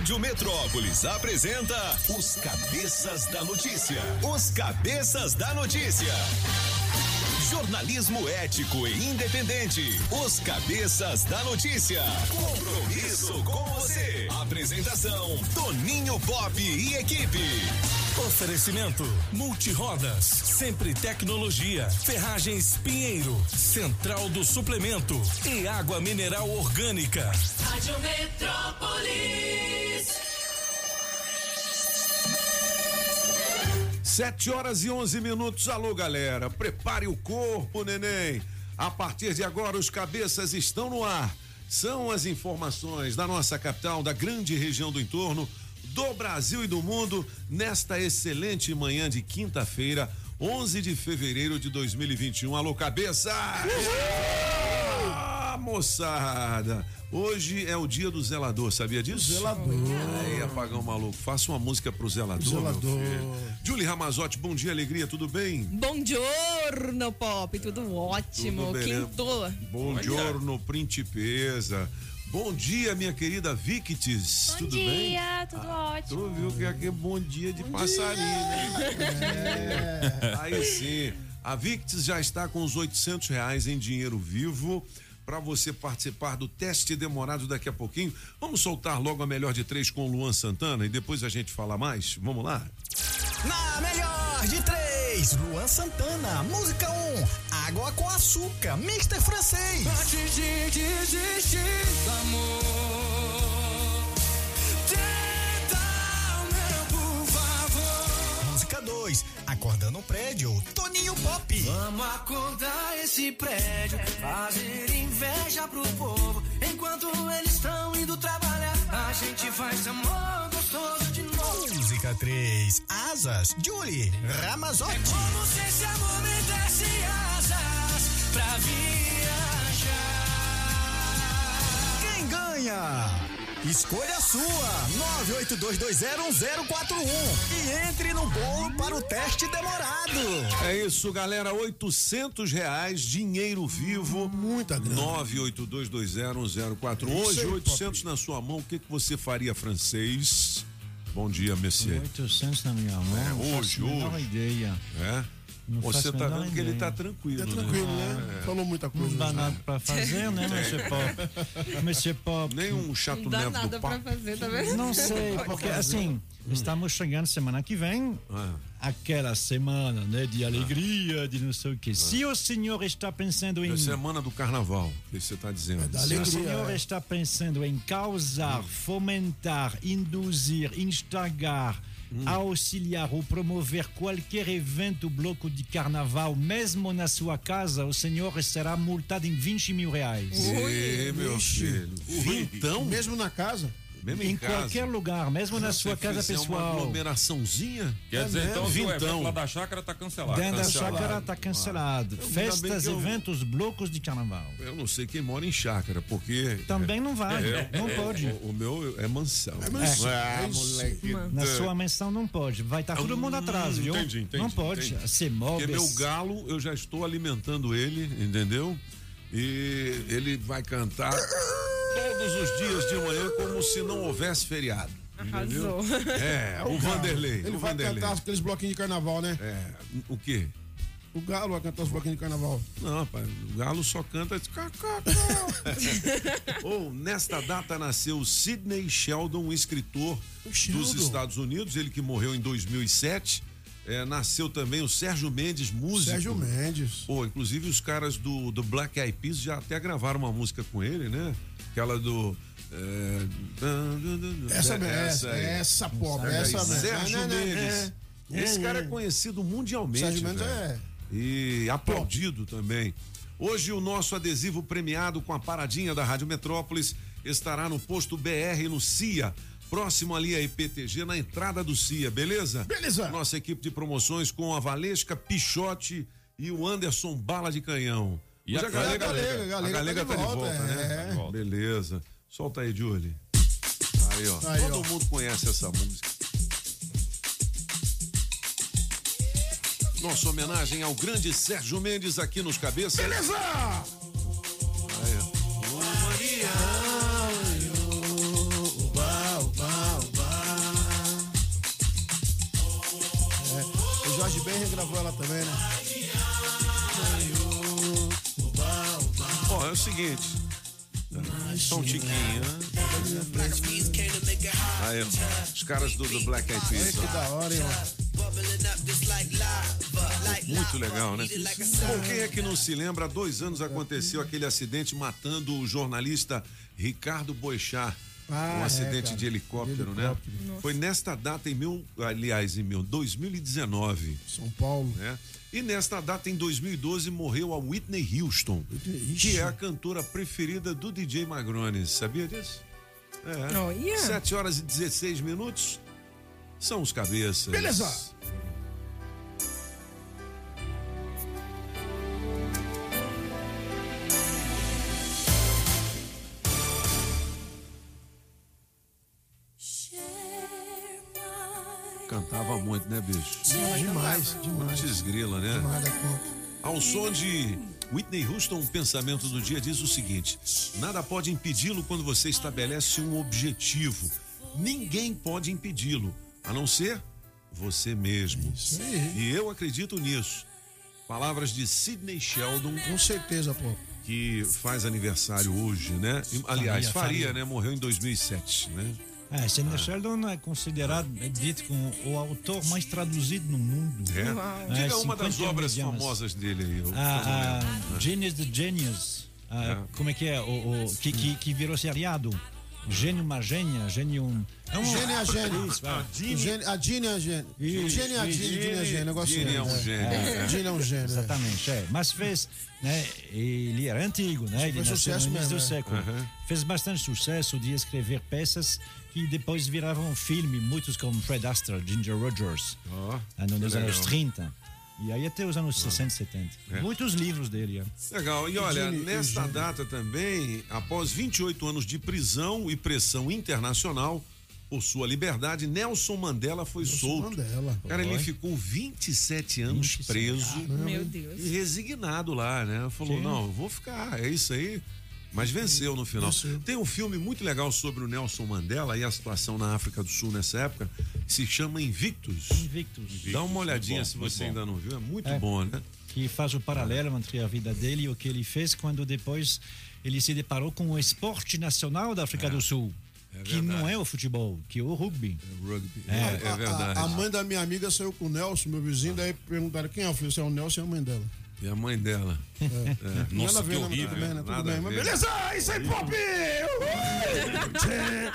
Rádio Metrópolis apresenta os Cabeças da Notícia. Os Cabeças da Notícia. Jornalismo ético e independente. Os Cabeças da Notícia. Compromisso com você. Apresentação: Toninho Pop e equipe. Oferecimento: Multirodas, Sempre Tecnologia, Ferragens Pinheiro, Central do Suplemento e Água Mineral Orgânica. Rádio Metrópolis. Sete horas e onze minutos. Alô, galera. Prepare o corpo, neném. A partir de agora, os cabeças estão no ar. São as informações da nossa capital, da grande região do entorno, do Brasil e do mundo, nesta excelente manhã de quinta-feira, 11 de fevereiro de 2021. Alô, cabeça! Ah, moçada! Hoje é o dia do zelador, sabia disso? Zelador. Aí, apagão maluco, faça uma música pro zelador. Zelador. meu filho. Julie Ramazotti, bom dia, alegria, tudo bem? Bom giorno, Pop, tudo ótimo. Tudo beleza? Quintou. Bom giorno, principesa. Bom dia, minha querida Victis. Bom tudo dia, bem? tudo Tu ótimo. viu que aqui é bom dia de passarinho, né? É. Aí sim. A Victis já está com os 800 reais em dinheiro vivo para você participar do teste demorado daqui a pouquinho. Vamos soltar logo a melhor de três com o Luan Santana e depois a gente fala mais? Vamos lá? Na melhor de três, Luan Santana, música 1, um, água com açúcar, Mr. Francês. Antes de desistir amor, acordando o prédio, Toninho Pop. Vamos acordar esse prédio, fazer inveja pro povo. Enquanto eles estão indo trabalhar, a gente faz amor gostoso de novo. Música 3, asas, Julie Ramazotti. Como se esse amor me desse asas pra viajar. Quem ganha? Escolha a sua, 982201041 e entre no bolo para o teste demorado. É isso, galera. 800 reais, dinheiro vivo. Muita grana. 982201041. É isso Hoje, aí, 800 na sua mão. O que, que você faria, francês? Bom dia, Messier. 800 na minha mão. É, hoje, hoje. ideia. É? Não Você tá vendo que ele tá tranquilo, É né? tranquilo, né? Falou muita coisa. Não dá né? nada pra fazer, né, Monsieur Pop? Monsieur Pop. Nem um chato Não dá nada pra papo. fazer, tá vendo? Não sei, porque assim, estamos chegando semana que vem, Ah. aquela semana, né, de alegria, de não sei o quê. Se o senhor está pensando em. É semana do carnaval, que você tá dizendo. da Se o senhor é. está pensando em causar, fomentar, induzir, instigar, auxiliar ou promover qualquer evento bloco de carnaval, mesmo na sua casa, o senhor será multado em 20 mil reais. Ê, meu filho. Vintão? Mesmo na casa? Mesmo Em casa. qualquer lugar, mesmo na sua você casa fizer Uma pessoal. aglomeraçãozinha. Quer dizer, então, se o Vintão. lá da chácara tá cancelado. Dentro da cancelado. chácara está cancelado. bem Festas, eu- eventos, blocos de carnaval. Eu não sei quem mora em chácara, porque. Também não vai, não pode. O, o meu é mansão. É mansão. Ah, É moleque. Na sua menção não pode. Vai estar todo mundo atrás, viu? Hum, Entendi, entendi. não pode. entendi. Ser Porque móveis. meu galo, eu já estou alimentando ele, entendeu? E ele vai cantar todos os dias de manhã como se não houvesse feriado. Arrasou. É, o Vanderlei. Ele o vai Vanderlei. cantar aqueles bloquinhos de carnaval, né? É, o quê? O Galo vai cantar os bloquinhos de carnaval. Não, rapaz, o Galo só canta. esse cá, cá, cá. Ou, nesta data nasceu Sidney Sheldon, um escritor dos Sheldon. Estados Unidos, ele que morreu em 2007. É, nasceu também o Sérgio Mendes, músico. Sérgio Mendes. Pô, inclusive os caras do, do Black Eyed Peas já até gravaram uma música com ele, né? Aquela do. é, Essa, é, essa, aí. essa pobre, Aí, essa. Sérgio Mendes. Esse Hum, cara é hum. conhecido mundialmente. Sérgio Mendes é. E aplaudido também. Hoje o nosso adesivo premiado com a paradinha da Rádio Metrópolis estará no posto BR no CIA, próximo ali a IPTG, na entrada do CIA, beleza? Beleza. Nossa equipe de promoções com a Valesca Pichote e o Anderson Bala de Canhão. E a, a galega, tá galega, galega, a galega tá de volta, é, né? É. Tá de volta. Beleza. Solta aí, Julie. Aí, ó. Tá aí, Todo ó. mundo conhece essa música. Nossa homenagem ao grande Sérgio Mendes aqui nos cabeças. Beleza! Aí, ó. É, o Jorge Ben regravou ela também, né? Ó, é o seguinte. Só um tiquinho, né? Aí, os caras do, do Black Eyed Peas. que da hora, hein. Muito legal, né? Bom, quem é que não se lembra? Há dois anos aconteceu aquele acidente matando o jornalista Ricardo Boechat. Ah, um é, acidente cara. de helicóptero, De né? helicóptero. Foi nesta data, em mil, aliás, em mil, 2019, São Paulo. né? E nesta data, em 2012, morreu a Whitney Houston, que é a cantora preferida do DJ Magrones. Sabia disso? É. Olha. 7 horas e 16 minutos são os cabeças. Beleza. Cantava muito, né, bicho? Demais, demais. Desgrila, né? Demais da conta. Ao som de Whitney Houston, o pensamento do dia diz o seguinte: nada pode impedi-lo quando você estabelece um objetivo. Ninguém pode impedi-lo, a não ser você mesmo. E eu acredito nisso. Palavras de Sidney Sheldon, Com certeza, pô. que faz aniversário hoje, né? Aliás, Faria, faria, faria. né? Morreu em 2007, né? É, Sidney Sheldon é considerado, é dito como o autor mais traduzido no mundo. É. Uau. Diga É, uma das 51 obras idiomas. famosas dele aí. eu- eu não A, lembro. a Genius the Genius. a- Como é que é? O, o- que, que, que virou seriado. Gênio, uma gênia, gênio. um- É um, Gênio a gênio. Isso. O gênio- A Gini é a gênio. Gênio é a é a gênio. Negócio é um gênio, é. É um gênio. é. Exatamente, é. Mas fez, né? Ele era antigo, né? Ele foi nasceu sucesso no início mesmo, do é. século. Fez bastante sucesso de escrever peças que depois viravam filme, muitos como Fred Astaire, Ginger Rogers, ah, nos anos legal. 30. E aí até os anos 60, 70. Muitos livros dele. é. Legal. E olha, nesta data também, após 28 anos de prisão e pressão internacional por sua liberdade, Nelson Mandela foi solto. Mandela. Cara, ele ficou 27 anos 27. preso Meu Deus. e resignado lá, né? Falou: Sim. não, eu vou ficar, é isso aí. Mas venceu no final. Venceu. Tem um filme muito legal sobre o Nelson Mandela e a situação na África do Sul nessa época, que se chama Invictus. Invictus. Dá uma olhadinha bom, se você ainda não viu, é muito É. bom, né? que faz o paralelo entre a vida dele e o que ele fez quando depois ele se deparou com o esporte nacional da África do Sul, que verdade. não é o futebol, que é o rugby. Rugby. É, É, A- é a- verdade. A, mãe da minha amiga saiu com o Nelson, meu vizinho, daí perguntaram quem é o filho. Se é o Nelson, é a mãe dela. E a mãe dela. É. Nossa, Nada a ver, que né, horrível. também, né? Tudo Nada bem, mas beleza, isso aí, pop!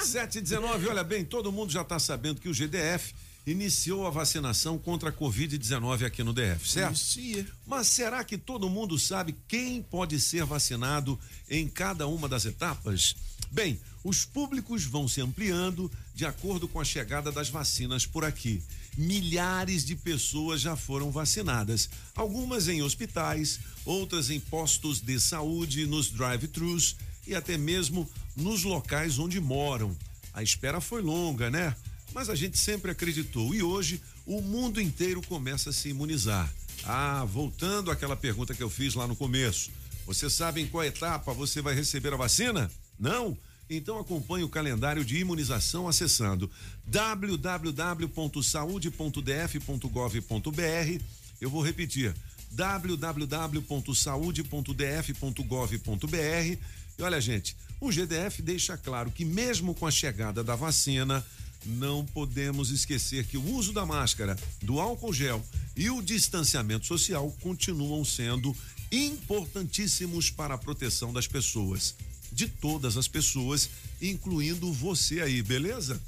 7 e 19, olha bem, todo mundo já está sabendo que o GDF iniciou a vacinação contra a Covid-19 aqui no DF, certo? Inicia. Mas será que todo mundo sabe quem pode ser vacinado em cada uma das etapas? Bem, os públicos vão se ampliando de acordo com a chegada das vacinas por aqui. Milhares de pessoas já foram vacinadas, algumas em hospitais, outras em postos de saúde, nos drive-thrus e até mesmo nos locais onde moram. A espera foi longa, né? Mas a gente sempre acreditou e hoje o mundo inteiro começa a se imunizar. Ah, voltando àquela pergunta que eu fiz lá no começo. Você sabe em qual etapa você vai receber a vacina? Não? Então acompanhe o calendário de imunização acessando www.saude.df.gov.br. Eu vou repetir: www.saude.df.gov.br. E olha, gente, o GDF deixa claro que mesmo com a chegada da vacina, não podemos esquecer que o uso da máscara, do álcool gel e o distanciamento social continuam sendo importantíssimos para a proteção das pessoas, de todas as pessoas, incluindo você aí, beleza?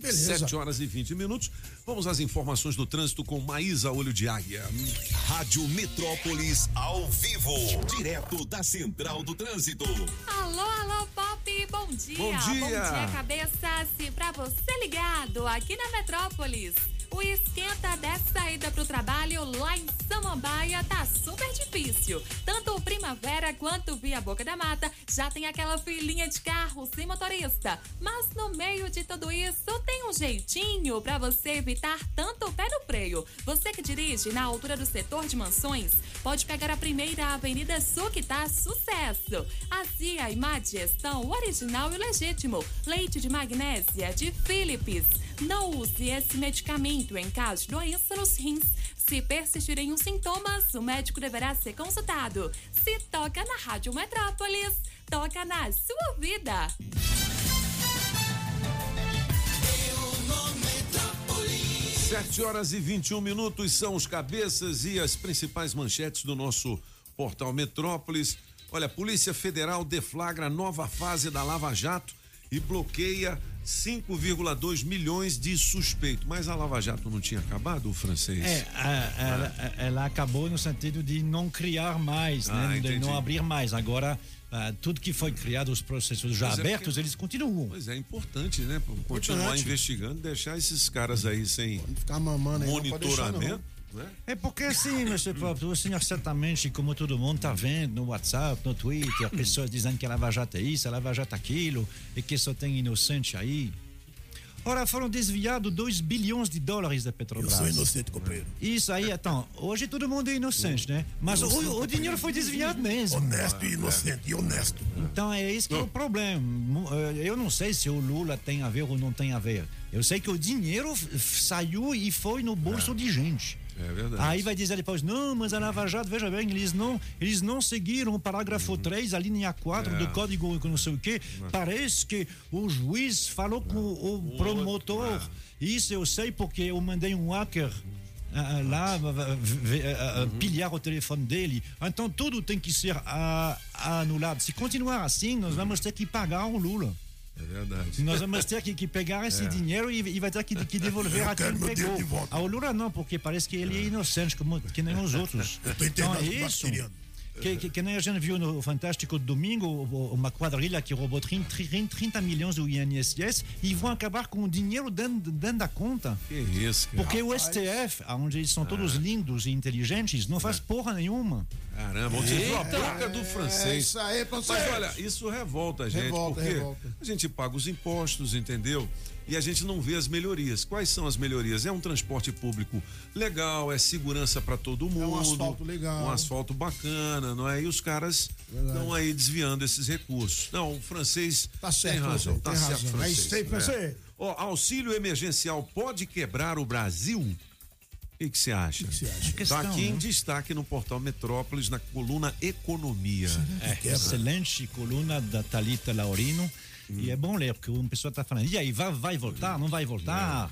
Beleza. 7 horas e 20 minutos. Vamos às informações do trânsito com Maísa Olho de Águia. Rádio Metrópolis ao vivo, direto da Central do Trânsito. Alô, alô, Pop, bom dia. Bom dia. Bom dia, cabeças. E pra você ligado aqui na Metrópolis, o esquenta dessa ida pro trabalho lá em Samambaia tá super difícil. Tanto o Primavera quanto Via Boca da Mata já tem aquela filinha de carro sem motorista. Mas no meio de tudo isso, tem um jeitinho pra você evitar tanto o pé no freio. Você que dirige na altura do setor de mansões, pode pegar a primeira Avenida Sul que tá sucesso. A Zia e Mad estão originais original e legítimo. Leite de magnésia de Philips. Não use esse medicamento em caso de doença nos rins. Se persistirem os sintomas, o médico deverá ser consultado. Se toca na Rádio Metrópolis, toca na sua vida. Sete horas e 21 minutos são os cabeças e as principais manchetes do nosso portal Metrópolis. Olha, a Polícia Federal deflagra nova fase da Lava Jato e bloqueia 5,2 milhões de suspeitos. Mas a Lava Jato não tinha acabado, o francês? É, a- ela, ela acabou no sentido de não criar mais, Ah, né? de não abrir mais. Agora, ah, tudo que foi criado, os processos já é abertos, porque- eles continuam. Pois é, importante, né? Continuar Importante. investigando, deixar esses caras aí sem Ficar mamando aí, não não. monitoramento. né? É porque assim, Mr. Pop, o senhor certamente, como todo mundo está vendo no WhatsApp, no Twitter, pessoas dizendo que a Lava Jato é isso, a Lava Jato é aquilo, e que só tem inocente aí. Ora, foram desviados 2 bilhões de dólares da Eu Petrobras. sou inocente, companheiro. Isso aí, então, hoje todo mundo é inocente, né? Mas o, o dinheiro foi desviado mesmo. Honesto e inocente e honesto. Então é isso que é o problema. Eh, Eu não sei se o Lula tem a ver ou não tem a ver. Eu sei que o dinheiro saiu e foi no bolso de gente. É verdade. Aí vai dizer depois, não, mas a Lava Jato, veja bem, eles não, eles não seguiram o parágrafo 3, a linha 4 É. do código não sei o quê. Parece que o juiz falou com o promotor. Isso eu sei porque eu mandei um hacker lá ah, v- v- ah, ah, pilhar o telefone dele. Então tudo tem que ser anulado. Se continuar assim, nós vamos ter que pagar o Lula. É verdade. Nós vamos ter que, que pegar esse dinheiro e, e vai ter que, que devolver Eu a quem pegou. Ao Lula não, porque parece que ele é inocente, como, que nem os outros. Eu tô então é isso. Que, que, que nem a gente viu no Fantástico domingo, o- uma quadrilha que roubou 30, 30 milhões do INSS e vão acabar com o dinheiro dentro, dentro da conta. Que isso, cara. Porque o STF, onde eles são todos lindos e inteligentes, não faz porra nenhuma. Caramba, você viu a boca do É francês. isso aí, Mas olha, isso revolta a gente, Revolta, porque revolta. a gente paga os impostos, entendeu? E a gente não vê as melhorias. Quais são as melhorias? É um transporte público legal, é segurança para todo mundo. asfalto legal. Um asfalto bacana, não é? E os caras estão aí desviando esses recursos. Não, o francês Tá certo, tem razão, você, tá tem certo, razão. É francês. isso aí, francês. Ó, auxílio emergencial pode quebrar o Brasil? O que você acha? que você acha? Tá aqui em né? destaque no portal Metrópolis, na coluna Economia. É, excelente coluna da Talita Laurino. E é bom ler, porque uma pessoa está falando, e aí, vai, vai voltar? Não vai voltar?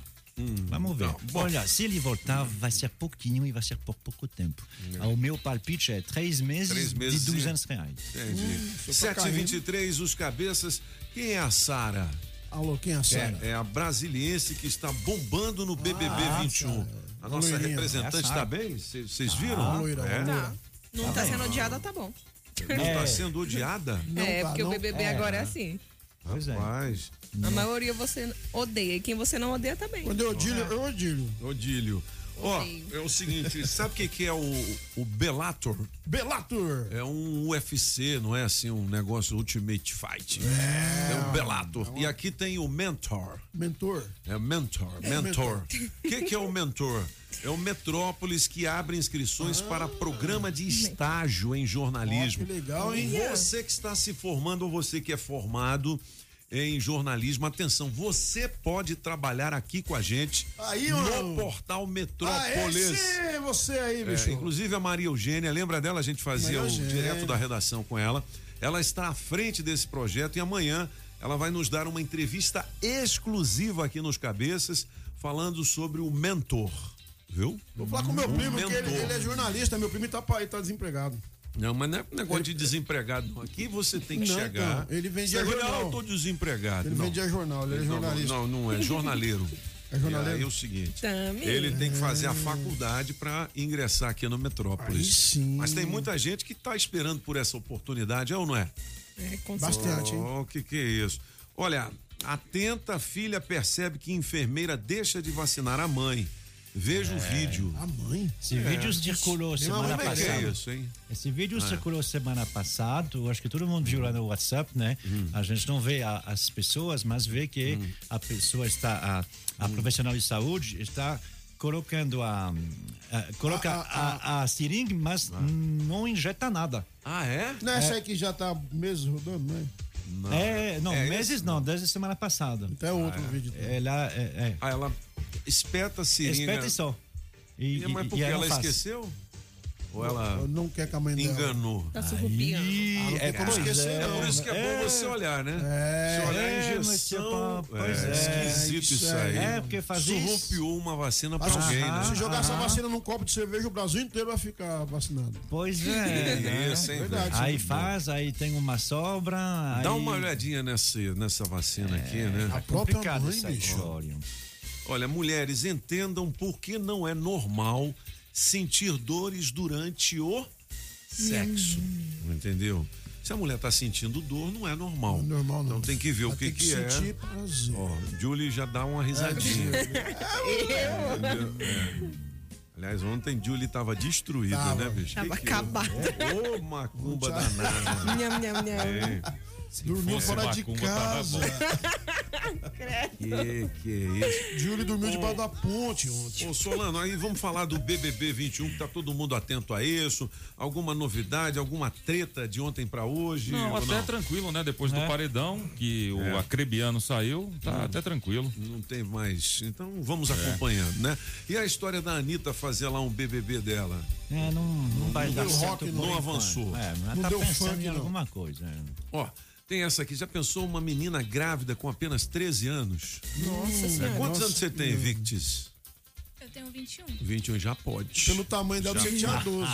Vamos ver. Não. Olha, se ele voltar, vai ser pouquinho e vai ser por pouco tempo. O meu palpite é três meses, Três meses, de sim. 200 reais. Entendi. tá 7h23, os cabeças. Quem é a Sara? Alô, quem é a Sara? É, é a brasiliense que está bombando no BBB Ah, 21. Sara. A nossa Loirinha. representante É está Sara. bem? Vocês viram? Ah, loira, é? loira. Tá. Não tá sendo odiada, tá bom. Não está sendo odiada? é, tá, porque não. o BBB agora é assim. Pois é. Rapaz, A maioria você odeia. E quem você não odeia também. Quando eu odilho, eu odilho. Odílio. Ó, Odeio. é o seguinte, sabe o que, que é o, o Bellator? Belator. É um UFC, não é assim, um negócio Ultimate Fight. É, o Bellator. E aqui tem o Mentor. Mentor. É mentor, mentor. O que, que é o mentor? É o Metrópolis que abre inscrições para programa de estágio em jornalismo. Ó, que legal, hein? Você que está se formando ou você que é formado em jornalismo, atenção, você pode trabalhar aqui com a gente Aí, no mano. portal Ah, Metrópolis. esse você aí, É, bicho. inclusive a Maria Eugênia, lembra dela? A gente fazia Maria o Eugênia. direto da redação com ela. Ela está à frente desse projeto e amanhã ela vai nos dar uma entrevista exclusiva aqui nos Cabeças, falando sobre o mentor. Viu? Vou falar com meu primo, que ele, ele é jornalista. Meu primo tá, pa- tá desempregado. Não, mas não é negócio de desempregado. não. Aqui você tem que Não, chegar. então, ele vendia Você jornal. Não, eu tô desempregado. Ele não. vendia jornal, ele é Não, jornalista. Não, não, é jornaleiro. É jornaleiro? E aí é o seguinte: Também. ele tem que fazer a faculdade para ingressar aqui no Metrópolis. Aí sim. Mas tem muita gente que está esperando por essa oportunidade, é ou não é? É, com Bastante, hein? Oh, o que, que é isso? Olha, atenta filha percebe que enfermeira deixa de vacinar a mãe. Veja o vídeo. A mãe. Esse vídeo circulou semana é é passada. isso, hein? Esse vídeo circulou semana passada, eu acho que todo mundo viu lá no WhatsApp, né? A gente não vê a- as pessoas, mas vê que a pessoa está, a, a profissional de saúde está colocando a, a coloca A- a, a, seringa, mas não injeta nada. Ah, é? Não é essa aí que já tá meses rodando, né? É, não, É meses esse? não, desde semana passada. Até outro vídeo. Ela é, é, Ah, ela espeta a seringa. espeta e só. E, E, mas porque e ela esqueceu? Ou ela Não quer que a mãe dela. enganou? Tá surrupiando. Ah, tem como pois esquecer, É não. por isso que é, bom você olhar, né? É. Se olhar a É, injeção. mas, tipo, pois é, esquisito isso isso aí. É, porque fazer isso- Surrupiou uma vacina pra alguém, se, né? se jogar essa Aham. vacina num copo de cerveja, o Brasil inteiro vai ficar vacinado. Pois Que é. né? isso, hein, Verdade. Aí faz, aí tem uma sobra. Dá aí... uma olhadinha nessa, nessa vacina aqui, né? A própria mãe, essa bicho. Olha, mulheres, entendam por que não é normal sentir dores durante o sexo. Entendeu? Se a mulher tá sentindo dor, não é normal. Não é normal, não. Então tem que ver o Ela que tem que, é. sentir prazer. Ó, Julie já dá uma risadinha. Entendeu? É. Aliás, ontem Julie tava destruída, Tava. né, bicho? Tava Que que acabada. Ô, macumba danada. Nham, nham, nham. É. Dormiu fosse fora de casa. Que que é isso? Júlio dormiu debaixo da ponte ontem. Ô, Solano, aí vamos falar do BBB 21, que tá todo mundo atento a isso. Alguma novidade, alguma treta de ontem pra hoje? Não, ou até tranquilo, né? Depois do paredão, que o É. acrebiano saiu, tá até tranquilo. Não tem mais. Então vamos acompanhando, né? E a história da Anitta fazer lá um BBB dela? É, não, não vai dar certo. rock, não avançou. É, mas Não tá deu pensando funk, em não. alguma coisa. é. Ó, tem essa aqui. Já pensou uma menina grávida com apenas 13 anos? Nossa senhora. Quantos anos você tem, Victis? Eu tenho 21. 21 já pode. Pelo tamanho dela, você tinha 12.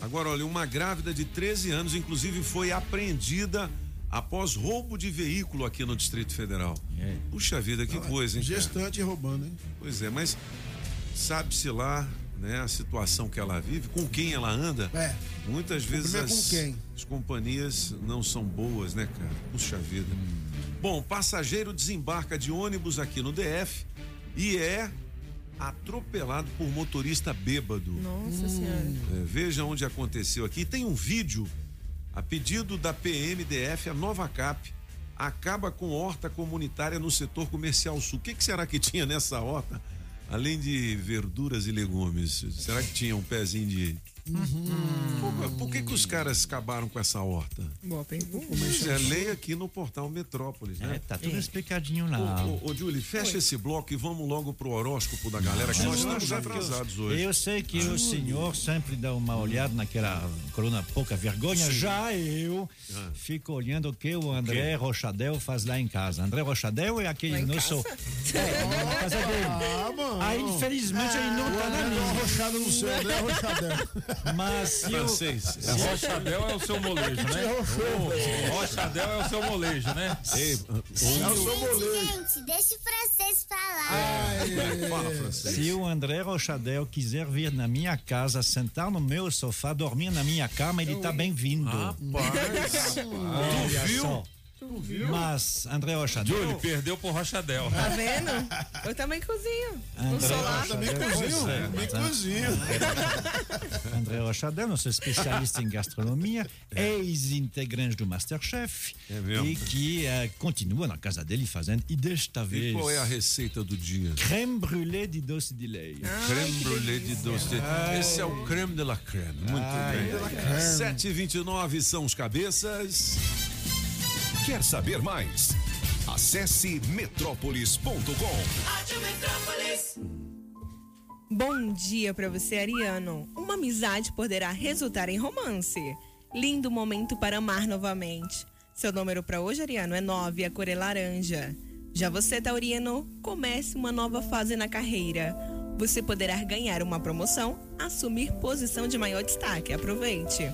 Agora, olha, uma grávida de 13 anos, inclusive, foi apreendida após roubo de veículo aqui no Distrito Federal. É. Puxa vida, que coisa, hein? cara? Gestante roubando, hein? Pois é, mas sabe-se lá, né, a situação que ela vive, com quem ela anda. É. Muitas vezes é as, com quem? as companhias não são boas, né, cara? Puxa vida. Bom, passageiro desembarca de ônibus aqui no DF e é atropelado por motorista bêbado. Nossa senhora. É, veja onde aconteceu aqui. Tem um vídeo a pedido da PMDF, a Nova Cap acaba com horta comunitária no setor comercial sul. O que, que será que tinha nessa horta? Além de verduras e legumes, será que tinha um pezinho de. Por, por que, que os caras acabaram com essa horta? Boa pergunta. É, leia aqui no portal Metrópolis, É, né? tá tudo explicadinho lá. Ô, ô, ô, Julie, fecha esse bloco e vamos logo pro horóscopo da galera, que nós estamos atrasados hoje. Eu sei que o senhor sempre dá uma olhada naquela coluna pouca vergonha. Já eu Ah. fico olhando o que o André Rochadel faz lá em casa. André Rochadel é aquele Lá em nosso. É, na casa dele. Ah, mano. Ah, infelizmente ele não tá na Deu uma minha. rochada no céu, André Rochadel. Mas se Francês. Rochadel é o seu molejo, né? Rochadel é o seu molejo, né? Ei, É o seu boleiro. Gente, deixa o francês falar. fala, francês. Se o André Rochadel quiser vir na minha casa, sentar no meu sofá, dormir na minha cama, ele tá bem-vindo. Rapaz, Olha tu viu? Só. Mas, André Rochadel. Júlio, perdeu pro Rochadel. Tá vendo? Eu também cozinho. No André solar. Também Rochadel, cozinho, é, também cozinho. André Rochadel, nosso especialista em gastronomia, ex-integrante do Masterchef É mesmo? e que eh, continua na casa dele fazendo, e desta E vez, qual é a receita do dia? creme brûlée de doce de leite. Creme brulee de doce. de- Esse é o creme de la creme. Muito bem. 7h29 são os cabeças. Quer saber mais? Acesse metrópolis.com. Bom dia pra você, Ariano. Uma amizade poderá resultar em romance. Lindo momento para amar novamente. Seu número pra hoje, Ariano, é 9, a cor é laranja. Já você, Taurino, comece uma nova fase na carreira. Você poderá ganhar uma promoção, assumir posição de maior destaque. Aproveite.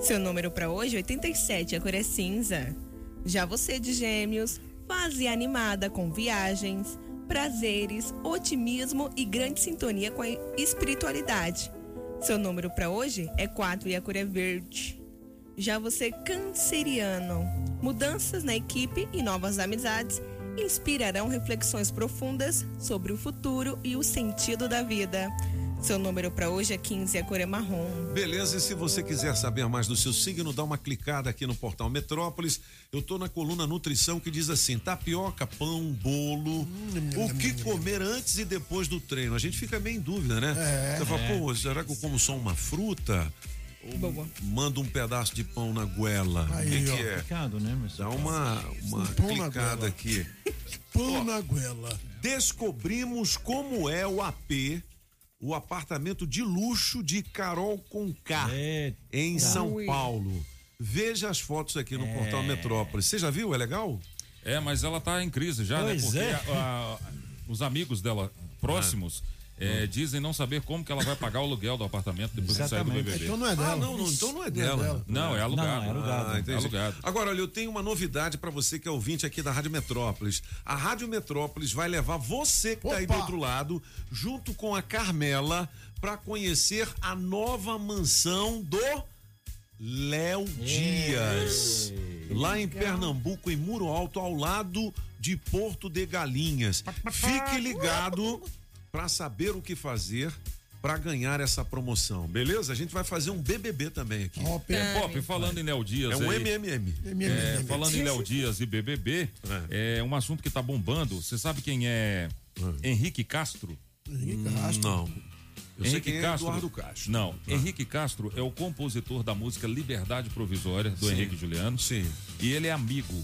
Seu número pra hoje é 87, a cor é cinza. Já você de Gêmeos, fase animada com viagens, prazeres, otimismo e grande sintonia com a espiritualidade. Seu número para hoje é 4 e a cor é verde. Já você canceriano, mudanças na equipe e novas amizades inspirarão reflexões profundas sobre o futuro e o sentido da vida. Seu número para hoje é 15 e a cor é marrom. Beleza, e se você quiser saber mais do seu signo, dá uma clicada aqui no portal Metrópolis. Eu tô na coluna Nutrição que diz assim: tapioca, pão, bolo, o que comer antes e depois do treino. A gente fica meio em dúvida, né? Você fala, pô, será que eu como só uma fruta? Boa. manda um pedaço de pão na goela. O Aí, que, que ó. é? Complicado, né? Dá uma, uma pão clicada aqui. Pão na goela. Descobrimos como é o AP, o apartamento de luxo de Carol Conká, Eita. em São Ui. Paulo. Veja as fotos aqui no portal Metrópolis. Você já viu? É legal? É, mas ela tá em crise já, né? Pois Porque é. a- a- os amigos dela próximos eh, dizem não saber como que ela vai pagar o aluguel do apartamento depois que sair do Exatamente. BBB. Então não é dela. Ah, não, não, então não é dela. Não, é alugado. Não, é alugado. Ah, entendi. É alugado. Agora, olha, eu tenho uma novidade pra você que é ouvinte aqui da Rádio Metrópolis. A Rádio Metrópolis vai levar você que tá aí do Opa! outro lado, junto com a Carmela, pra conhecer a nova mansão do Léo Dias. Lá em Pernambuco, em Muro Alto, ao lado de Porto de Galinhas. Fique ligado pra saber o que fazer pra ganhar essa promoção, beleza? A gente vai fazer um BBB também aqui. Ó, Pedro. É, Pop, falando em Léo Dias É um aí, MMM. é, falando em Léo Dias e BBB, é. um assunto que tá bombando. Você sabe quem é Henrique Castro? Henrique Castro. Não. Eu sei Henrique quem é Castro. Eduardo Castro. Não, Henrique Castro é o compositor da música Liberdade Provisória, do Henrique Juliano. Sim. E ele é amigo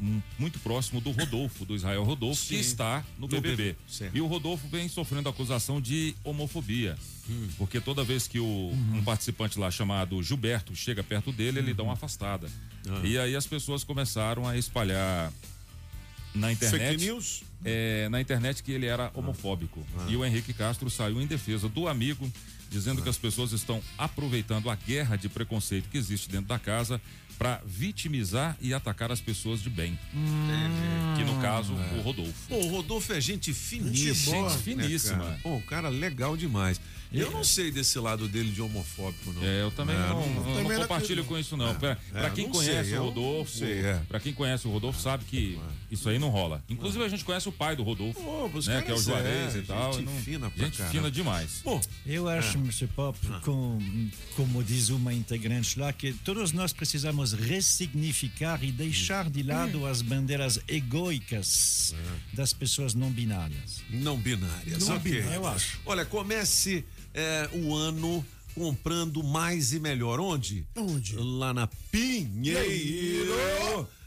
hum, muito próximo do Rodolfo, do Israel Rodolfo, Sim. que está no No BBB. BBB. E o Rodolfo vem sofrendo acusação de homofobia. Porque toda vez que o, um participante lá chamado Gilberto chega perto dele, ele dá uma afastada. E aí as pessoas começaram a espalhar na internet. Fake news? é, na internet que ele era homofóbico. E o Henrique Castro saiu em defesa do amigo, dizendo que as pessoas estão aproveitando a guerra de preconceito que existe dentro da casa para vitimizar e atacar as pessoas de bem. Que no caso, o Rodolfo. Pô, o Rodolfo é gente finíssima. Gente boa. né, finíssima. cara? Pô, um cara legal demais. Eu não sei desse lado dele de homofóbico, não. É, eu também É, não, não- não também não compartilho acredito. com isso, não. Pra, pra é, quem não conhece sei, o Rodolfo, sei, é. pra quem conhece o Rodolfo, sabe que isso aí não rola. Inclusive, a gente conhece o pai do Rodolfo, os né? Que é o Juarez é, e tal. gente e não- fina pra gente caramba. fina demais. Pô, Eu acho, Mr. Pop, com, como diz uma integrante lá, que todos nós precisamos ressignificar e deixar de lado as bandeiras egóicas das pessoas não binárias. não binárias. Não ok. binárias. Eu acho. Olha, comece é, o ano comprando mais e melhor. Onde? Onde? Lá na Pinheiro.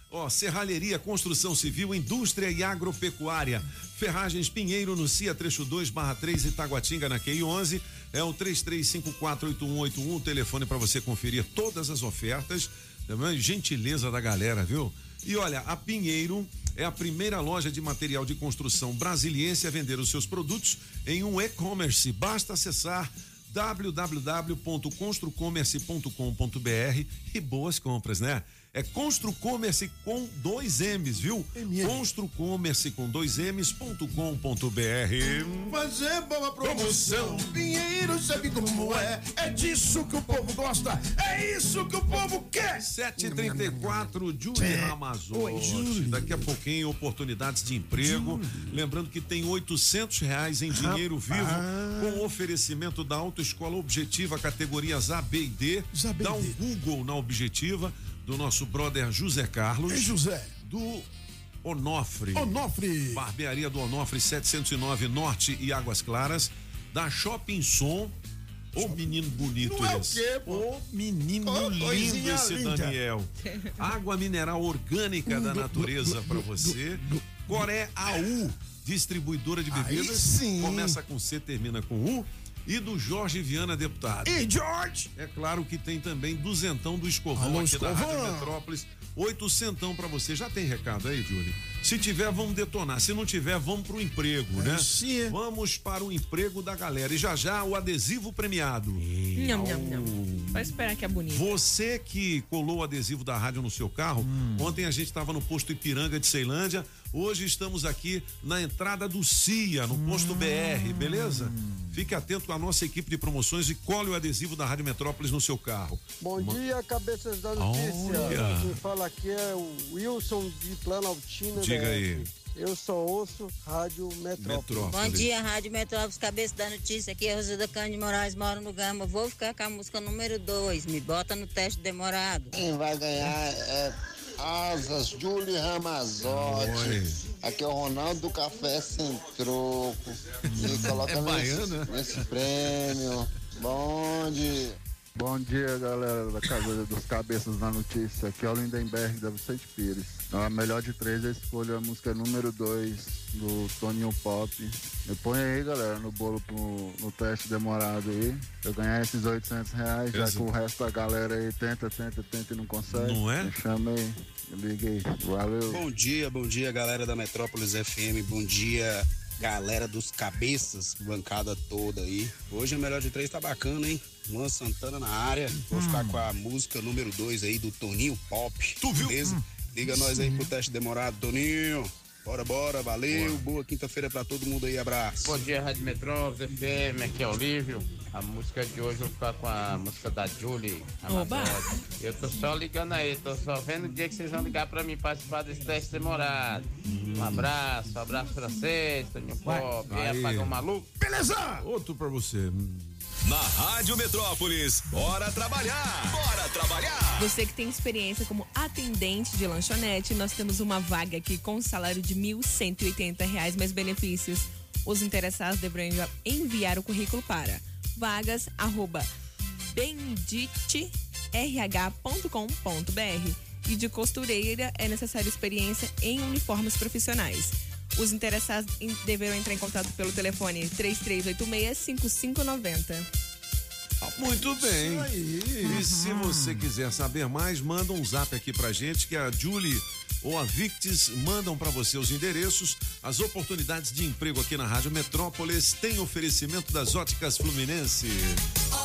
Ó, serralheria, construção civil, indústria e agropecuária. Ferragens Pinheiro no CIA trecho 2 barra 3 Itaguatinga na QI 11. É o 33548181, o telefone para você conferir todas as ofertas. Também gentileza da galera, viu? E olha, a Pinheiro é a primeira loja de material de construção brasiliense a vender os seus produtos em um e-commerce. Basta acessar www.construcommerce.com.br e boas compras, né? É Construcommerce com dois M's, viu? MM. Construcommerce com dois M's.com.br. Fazer boa promoção. Pinheiro sabe como é. É disso que o povo gosta. É isso que o povo quer. 734, Julie Ramazotti. Daqui a pouquinho, oportunidades de emprego. Lembrando que tem 800 reais em dinheiro vivo com oferecimento da Autoescola Objetiva, categorias A, B e D. Dá um. Google na Objetiva do nosso brother José Carlos. Ei, José. Do Onofre. Onofre. Barbearia do Onofre 709 Norte e Águas Claras. Da Shopping Som. Ô menino bonito Não é o esse. quê, pô? Ô menino Ô, lindo esse linda. Daniel. Água mineral orgânica da Gu, gu, natureza gu, você. gu. Coré AU, distribuidora de Aí bebidas. sim. Começa com C, termina com U. E do Jorge Viana, deputado. E George. É claro que tem também duzentão do escovão Alô, aqui da Rádio escovão. Metrópolis. Oitocentão pra você. Já tem recado aí, Júlio? Se tiver, vamos detonar. Se não tiver, vamos pro emprego, né? sim. Vamos para o emprego da galera. E já já o adesivo premiado. Nham, nham, nham. Vai esperar que é bonito. Você que colou o adesivo da rádio no seu carro, ontem a gente estava no posto Ipiranga de Ceilândia, hoje estamos aqui na entrada do CIA, no posto BR, beleza? Fique atento com a nossa equipe de promoções e cole o adesivo da Rádio Metrópolis no seu carro. Bom dia, cabeças da notícia. Olha. Quem fala aqui é o Wilson de Planaltina. Diga aí. Eu só ouço Rádio Metrópole. Metrópolis. Bom dia, Rádio Metrópolis, cabeça da notícia. Aqui é Rosilda Cândido de Moraes, moro no Gama. Vou ficar com a música número 2. Me bota no teste demorado. Quem vai ganhar é Asas, Julie Ramazotti. Aqui é o Ronaldo do Café Sem Troco. E coloca É nesse, baiano, né? nesse prêmio. Bom dia. Bom dia, galera da Casa dos Cabeças da Notícia. Aqui é o Lindenberg da Vicente Pires. A melhor de três eu escolho a música número 2 do Toninho Pop. Me põe aí, galera, no bolo pro, no teste demorado aí. Eu ganhar esses 800 reais, já Esse- que o resto da galera aí tenta, tenta, tenta e não consegue. Não é? Me chama aí, me liga aí. Valeu. Bom dia, bom dia, galera da Metrópolis FM. Bom dia, galera dos cabeças, bancada toda aí. Hoje o melhor de três tá bacana, hein? Luan Santana na área. Vou ficar com a música número 2 aí do Toninho Pop. Tu viu? Beleza? Liga nós aí pro teste demorado, Toninho. Bora, bora, valeu. Boa quinta-feira pra todo mundo aí, abraço. Bom dia, Rádio Metrópolis FM, aqui é o Olívio. A música de hoje eu vou ficar com a música da Julie Oba. Eu tô só ligando aí, tô só vendo o dia que vocês vão ligar pra mim participar desse teste demorado. Um abraço, um abraço pra vocês, Toninho Pop, apagão maluco. Beleza! Outro pra você. Na Rádio Metrópolis, bora trabalhar! Bora trabalhar! Você que tem experiência como atendente de lanchonete, nós temos uma vaga aqui com salário de 1.180 reais mais benefícios. Os interessados deverão envi- enviar o currículo para vagas arroba benditrh.com.br e de costureira é necessária experiência em uniformes profissionais. Os interessados deverão entrar em contato pelo telefone 3386-5590. Muito bem. E se você quiser saber mais, manda um zap aqui pra gente que a Julie ou a Victis mandam pra você os endereços. As oportunidades de emprego aqui na Rádio Metrópolis têm oferecimento das Óticas Fluminense.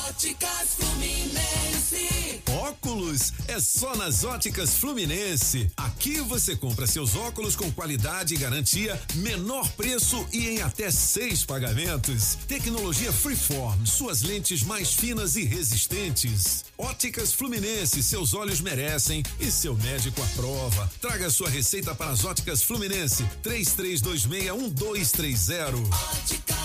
Óticas Fluminense. Óculos é só nas Óticas Fluminense. Aqui você compra seus óculos com qualidade e garantia, menor preço e em até seis pagamentos. Tecnologia Freeform, suas lentes mais finas e resistentes. Óticas Fluminense, seus olhos merecem e seu médico aprova. Traga sua receita para as Óticas Fluminense. 33261230. Óticas Fluminense.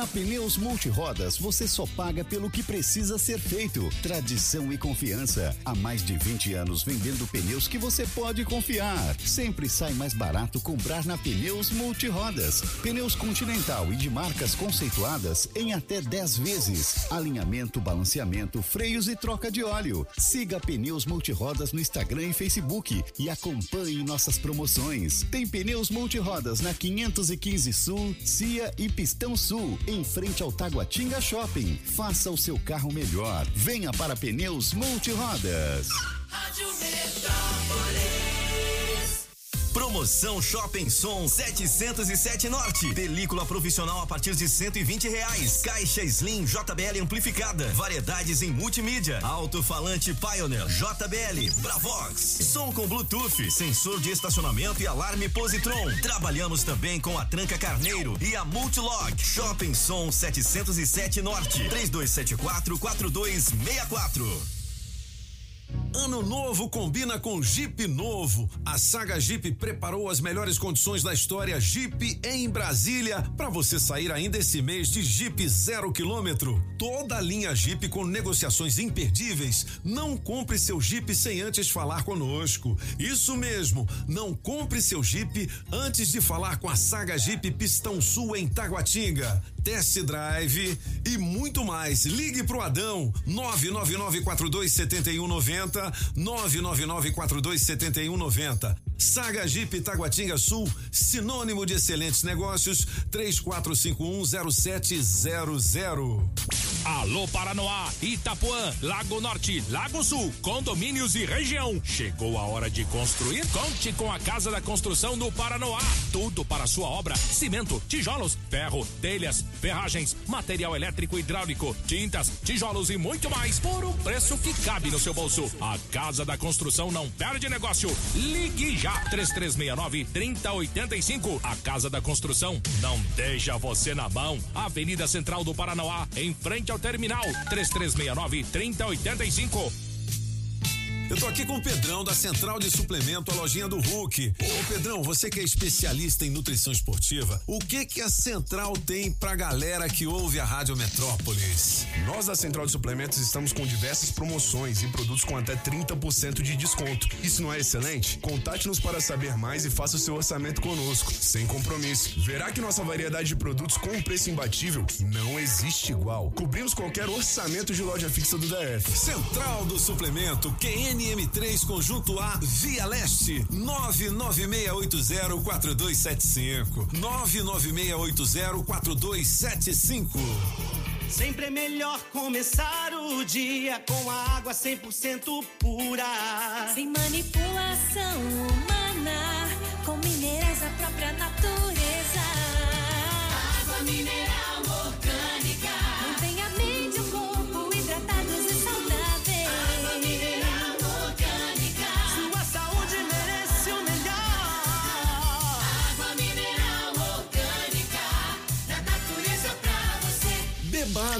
Na Pneus Multirodas, você só paga pelo que precisa ser feito. Tradição e confiança. Há mais de 20 anos vendendo pneus que você pode confiar. Sempre sai mais barato comprar na Pneus Multirodas. Pneus Continental e de marcas conceituadas em até 10 vezes. Alinhamento, balanceamento, freios e troca de óleo. Siga Pneus Multirodas no Instagram e Facebook e acompanhe nossas promoções. Tem Pneus Multirodas na 515 Sul, Cia e Pistão Sul, em frente ao Taguatinga Shopping. Faça o seu carro melhor. Venha para Pneus Multirodas. Rádio Metrópolis. Promoção Shopping Som 707 Norte. Película profissional a partir de 120 reais. Caixa Slim JBL amplificada. Variedades em multimídia. Alto-falante Pioneer JBL. Bravox. Som com Bluetooth. Sensor de estacionamento e alarme Positron. Trabalhamos também com a Tranca Carneiro e a Multilog. Shopping Som 707 Norte. 3274 4264. Ano novo combina com Jeep novo. A Saga Jeep preparou as melhores condições da história Jeep em Brasília para você sair ainda esse mês de Jeep zero quilômetro. Toda a linha Jeep com negociações imperdíveis. Não compre seu Jeep sem antes falar conosco. Isso mesmo, não compre seu Jeep antes de falar com a Saga Jeep Pistão Sul em Taguatinga. Test drive e muito mais. Ligue pro Adão 999427190 999427190. Saga Jeep Taguatinga Sul, sinônimo de excelentes negócios 34510700. Alô Paranoá, Itapuã, Lago Norte, Lago Sul, condomínios e região. Chegou a hora de construir? Conte com a Casa da Construção do Paranoá. Tudo para sua obra: cimento, tijolos, ferro, telhas, ferragens, material elétrico e hidráulico, tintas, tijolos e muito mais por um preço que cabe no seu bolso. A Casa da Construção não perde negócio. Ligue já 3369 3085. A Casa da Construção não deixa você na mão. Avenida Central do Paranoá, em frente ao terminal 3369 3085. Eu tô aqui com o Pedrão da Central de Suplemento, a lojinha do Hulk. Ô Pedrão, você que é especialista em nutrição esportiva, o que que a Central tem pra galera que ouve a Rádio Metrópolis? Nós da Central de Suplementos estamos com diversas promoções e produtos com até 30% de desconto. Isso não é excelente? Contate-nos para saber mais e faça o seu orçamento conosco, sem compromisso. Verá que nossa variedade de produtos com um preço imbatível não existe igual. Cobrimos qualquer orçamento de loja fixa do DF. Central do Suplemento, QNM3 Conjunto A, Via Leste, 996804275. 996804275. Sempre é melhor começar o dia com a água 100% pura. Sem manipulação humana,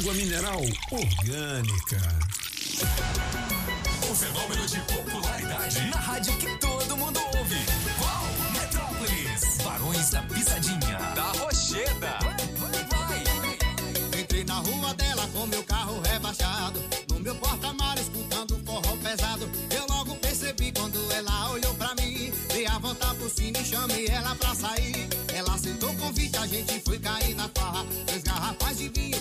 água mineral orgânica. O fenômeno de popularidade na rádio que todo mundo ouve. Qual? Metrópolis. Barões da Pisadinha. Da Rocheda. Entrei na rua dela com meu carro rebaixado. No meu porta-malas escutando forró pesado. Eu logo percebi quando ela olhou pra mim. Dei a volta por cima e chamei ela pra sair. Ela aceitou o convite, a gente foi cair na farra. Três garrafas de vinho,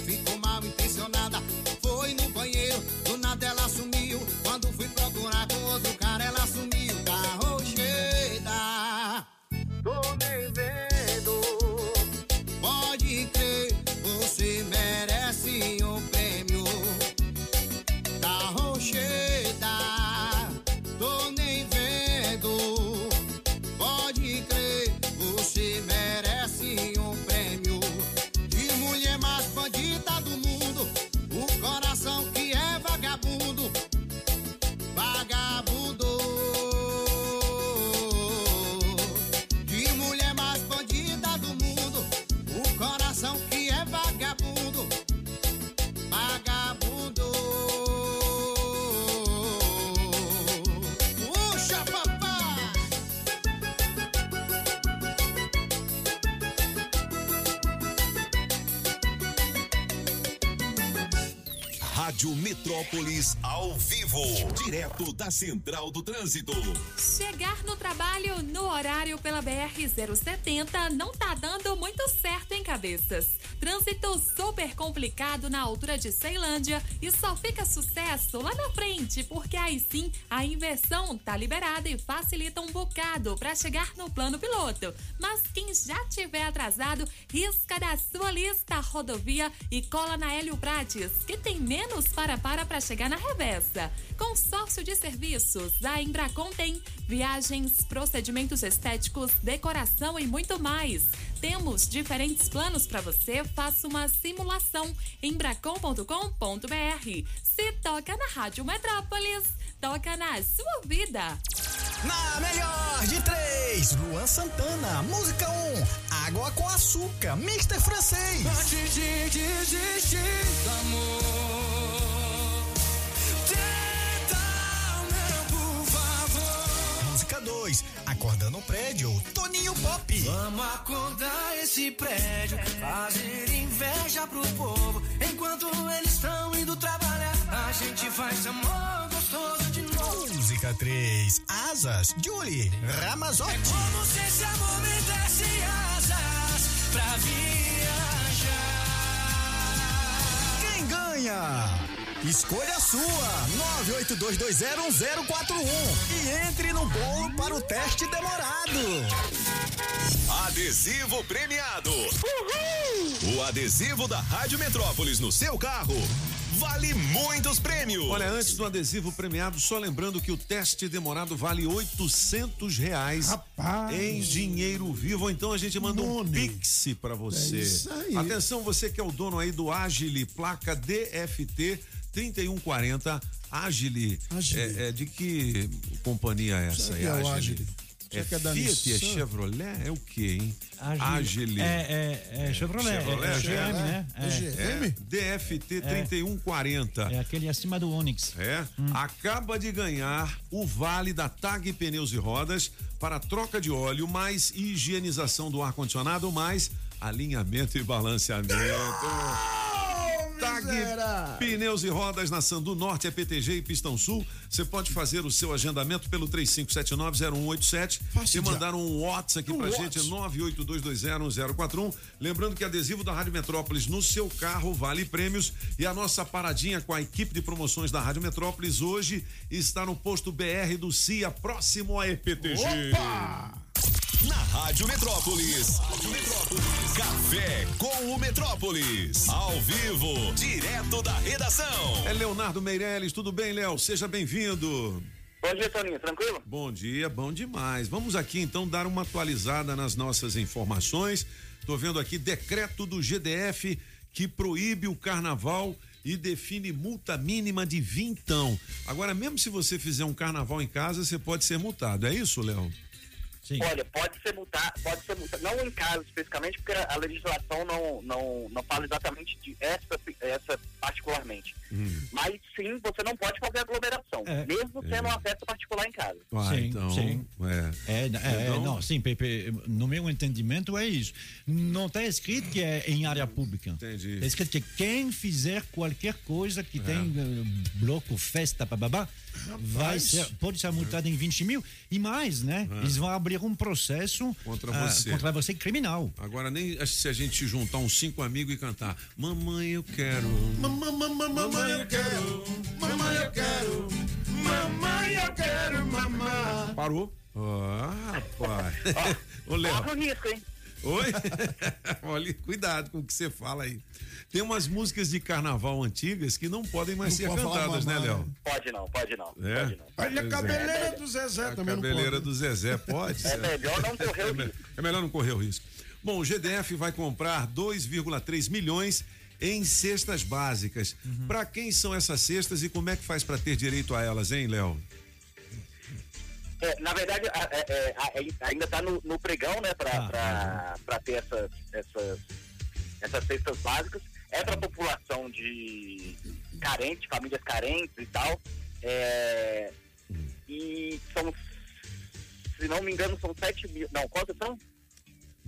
Metrópolis ao vivo, direto da Central do Trânsito. Chegar no trabalho no horário pela BR-070 não tá dando muito certo em cabeças. Trânsito super complicado na altura de Ceilândia e só fica sucesso lá na frente, porque aí sim a inversão tá liberada e facilita um bocado para chegar no plano piloto. Mas quem já tiver atrasado, risca da sua lista a rodovia e cola na Hélio Prates, que tem menos para-para para chegar na reversa. Consórcio de serviços, a Embracon tem viagens, procedimentos estéticos, decoração e muito mais. Temos diferentes planos para você. Faça uma simulação em bracon.com.br. Se toca na Rádio Metrópolis, toca na sua vida. Na melhor de três, Luan Santana, música 1, Água com Açúcar, Mr. Francês. Antes de desistir amor, tenta meu por favor. Música 2, Acordando o Prédio, Toninho Pop. Vamos acordar esse prédio, fazer inveja pro povo. Enquanto eles estão indo trabalhar, a gente faz amor gostoso de novo. Música 3, Asas, Julie, Ramazotti. Como se esse amor me desse asas pra viajar. Quem ganha? Escolha a sua, 982201041 e entre no bolo para o teste demorado. Adesivo premiado. O adesivo da Rádio Metrópolis no seu carro vale muitos prêmios. Olha, antes do adesivo premiado, só lembrando que o teste demorado vale 800 reais em dinheiro vivo. Ou Então a gente manda um pix pra você. É isso aí. Atenção, você que é o dono aí do Agile, placa DFT 3140 Agile. É, é de que companhia é essa aí, que é o Agile? Agile? É que é da Fiat, é Nissan? Chevrolet? É o quê, hein? Agile. É, é, é Chevrolet, é- é GM, né? É. É, DFT 3140. É aquele acima do Onix. É, acaba de ganhar o vale da TAG Pneus e Rodas para troca de óleo, mais higienização do ar-condicionado, mais alinhamento e balanceamento. TAG Pneus e Rodas na Sandu Norte, é PTG e Pistão Sul. Você pode fazer o seu agendamento pelo 35790187 e mandar um WhatsApp aqui pra gente, 982201041. Lembrando que adesivo da Rádio Metrópolis no seu carro vale prêmios e a nossa paradinha com a equipe de promoções da Rádio Metrópolis hoje está no posto BR do CIA, próximo à EPTG. Na Rádio Metrópolis. Rádio Metrópolis. Café com o Metrópolis. Ao vivo, direto da redação. É Leonardo Meirelles, tudo bem, Léo? Seja bem-vindo. Bom dia, Toninho, tranquilo? Bom dia, bom demais. Vamos aqui então dar uma atualizada nas nossas informações. Tô vendo aqui decreto do GDF que proíbe o carnaval e define multa mínima de vintão. Agora, mesmo se você fizer um carnaval em casa, você pode ser multado. É isso, Léo? Olha, pode ser multado, pode ser multado, não em casa especificamente, porque a legislação não, não, não fala exatamente de essa É. sendo uma festa particular em casa. Ah, Sim, então, sim. é. É, é, Então- não, sim, Pepe, no meu entendimento é isso. Não está escrito que é em área pública. Entendi. Está escrito que quem fizer qualquer coisa que É. tem eh, bloco, festa, bababá, vai ser, pode ser multado em 20 mil e mais, né? É. Eles vão abrir um processo Contra ah, você. contra você criminal. Agora, nem se a gente juntar uns cinco amigos e cantar Mamãe, eu quero. Mamãe, mamãe, eu quero. Mamãe, eu quero. Mamãe, eu quero, mamãe. Parou? Ah, rapaz. Ô, Léo. Corre o risco, hein? Oi? Olha, cuidado com o que você fala aí. Tem umas músicas de carnaval antigas que não podem mais Não ser pode cantadas, né. Léo? Pode não, pode não. É? Pode não. Olha a é. cabeleira do Zezé A também não cabeleira pode. do Zezé, pode? É melhor não correr o É, risco. é melhor não correr o risco. Bom, o GDF vai comprar 2,3 milhões em cestas básicas. Uhum. Pra quem são essas cestas e como é que faz pra ter direito a elas, hein, Léo? É, na verdade, é, é, a- ainda está no, no pregão, né, para ter essas, essas, essas cestas básicas. É para a população de carentes, famílias carentes e tal. É, e são, se não me engano, são 7 mil. Não, quantas são?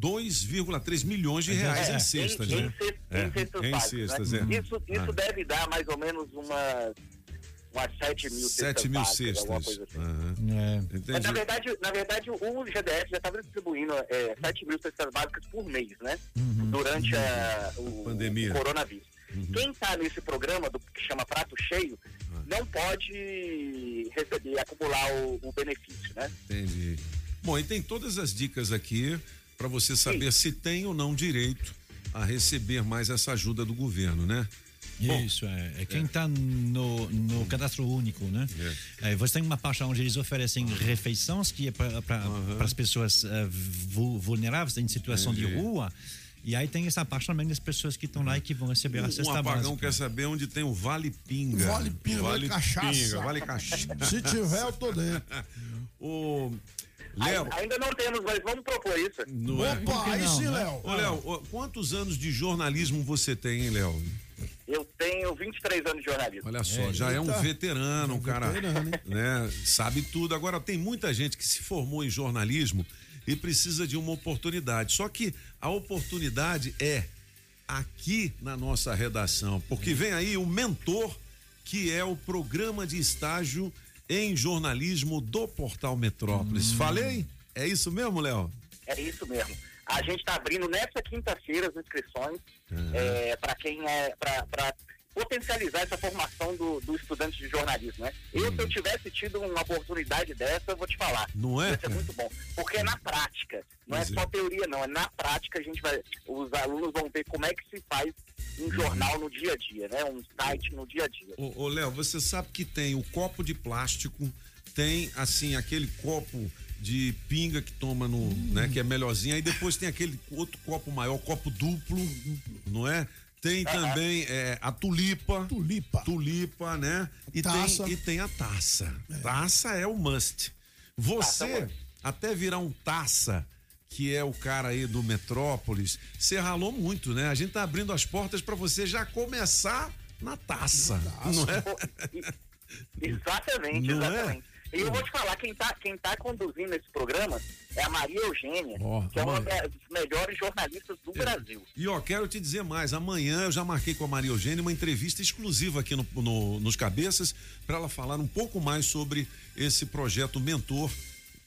2,3 milhões de reais É, em cestas, em, né? em cestas, É, em cestas em básicas, cestas, né? é. Isso, isso Ah. deve dar mais ou menos umas, umas 7 mil 7 cestas mil básicas, alguma cestas. coisa assim. Aham. É. Mas na verdade, na verdade, o GDF já estava distribuindo é, 7 mil cestas básicas por mês, né? Durante a, o, Pandemia. o coronavírus. Quem está nesse programa do que chama Prato Cheio não pode receber, acumular o, o benefício, né? Entendi. Bom, e tem todas as dicas aqui para você saber se tem ou não direito a receber mais essa ajuda do governo, né? Bom, Isso, é, é quem está no, no cadastro único, né? É, você tem uma parte onde eles oferecem refeições que é para as pessoas vu- vulneráveis, em situação de Entendi. rua. E aí tem essa parte também das pessoas que estão lá e que vão receber a Um cesta apagão básica. quer saber onde tem o Vale Pinga. Vale Pinga, Vale Cachaça. Pinga, vale cachaça. Se tiver, eu tô dentro. o Léo, Ai- Ainda não temos, mas vamos propor isso. não é? Opa, aí sim, Léo. Ô, Léo, quantos anos de jornalismo você tem, hein, Léo? Eu tenho 23 anos de jornalismo. Olha só, já é um eita. veterano, um cara, veterano, hein? né? Sabe tudo. Agora tem muita gente que se formou em jornalismo e precisa de uma oportunidade. Só que a oportunidade é aqui na nossa redação, porque vem aí o mentor, que é o programa de estágio em jornalismo do Portal Metrópolis. Falei? É isso mesmo, Léo? É isso mesmo. A gente está abrindo nessa quinta-feira as inscrições Uhum. para quem é para potencializar essa formação do, do estudante de jornalismo, né? Eu se eu tivesse tido uma oportunidade dessa, eu vou te falar. Uhum. Não é, ser cara? muito bom, porque é na prática. Não é é. só teoria, não. É na prática a gente vai, os alunos vão ver como é que se faz um jornal no dia a dia, né? Um site no dia a dia. Ô, ô, Léo, você sabe que tem o copo de plástico, tem assim aquele copo de pinga que toma no, né, que é melhorzinho, aí depois tem aquele outro copo maior, copo duplo, não é? Tem também é, a tulipa. Tulipa. Tulipa, né? E Taça. tem, e tem a taça. Taça é o must. Taça é Você, até virar um taça, que é o cara aí do Metrópolis, você ralou muito, né? A gente tá abrindo as portas para você já começar na taça, não é? Exatamente, Não é? exatamente. E eu vou te falar, quem tá, quem tá conduzindo esse programa é a Maria Eugênia, Ó, que é uma das melhores jornalistas do Brasil. E ó, quero te dizer mais. Amanhã eu já marquei com a Maria Eugênia uma entrevista exclusiva aqui no, no- nos Cabeças para ela falar um pouco mais sobre esse projeto Mentor,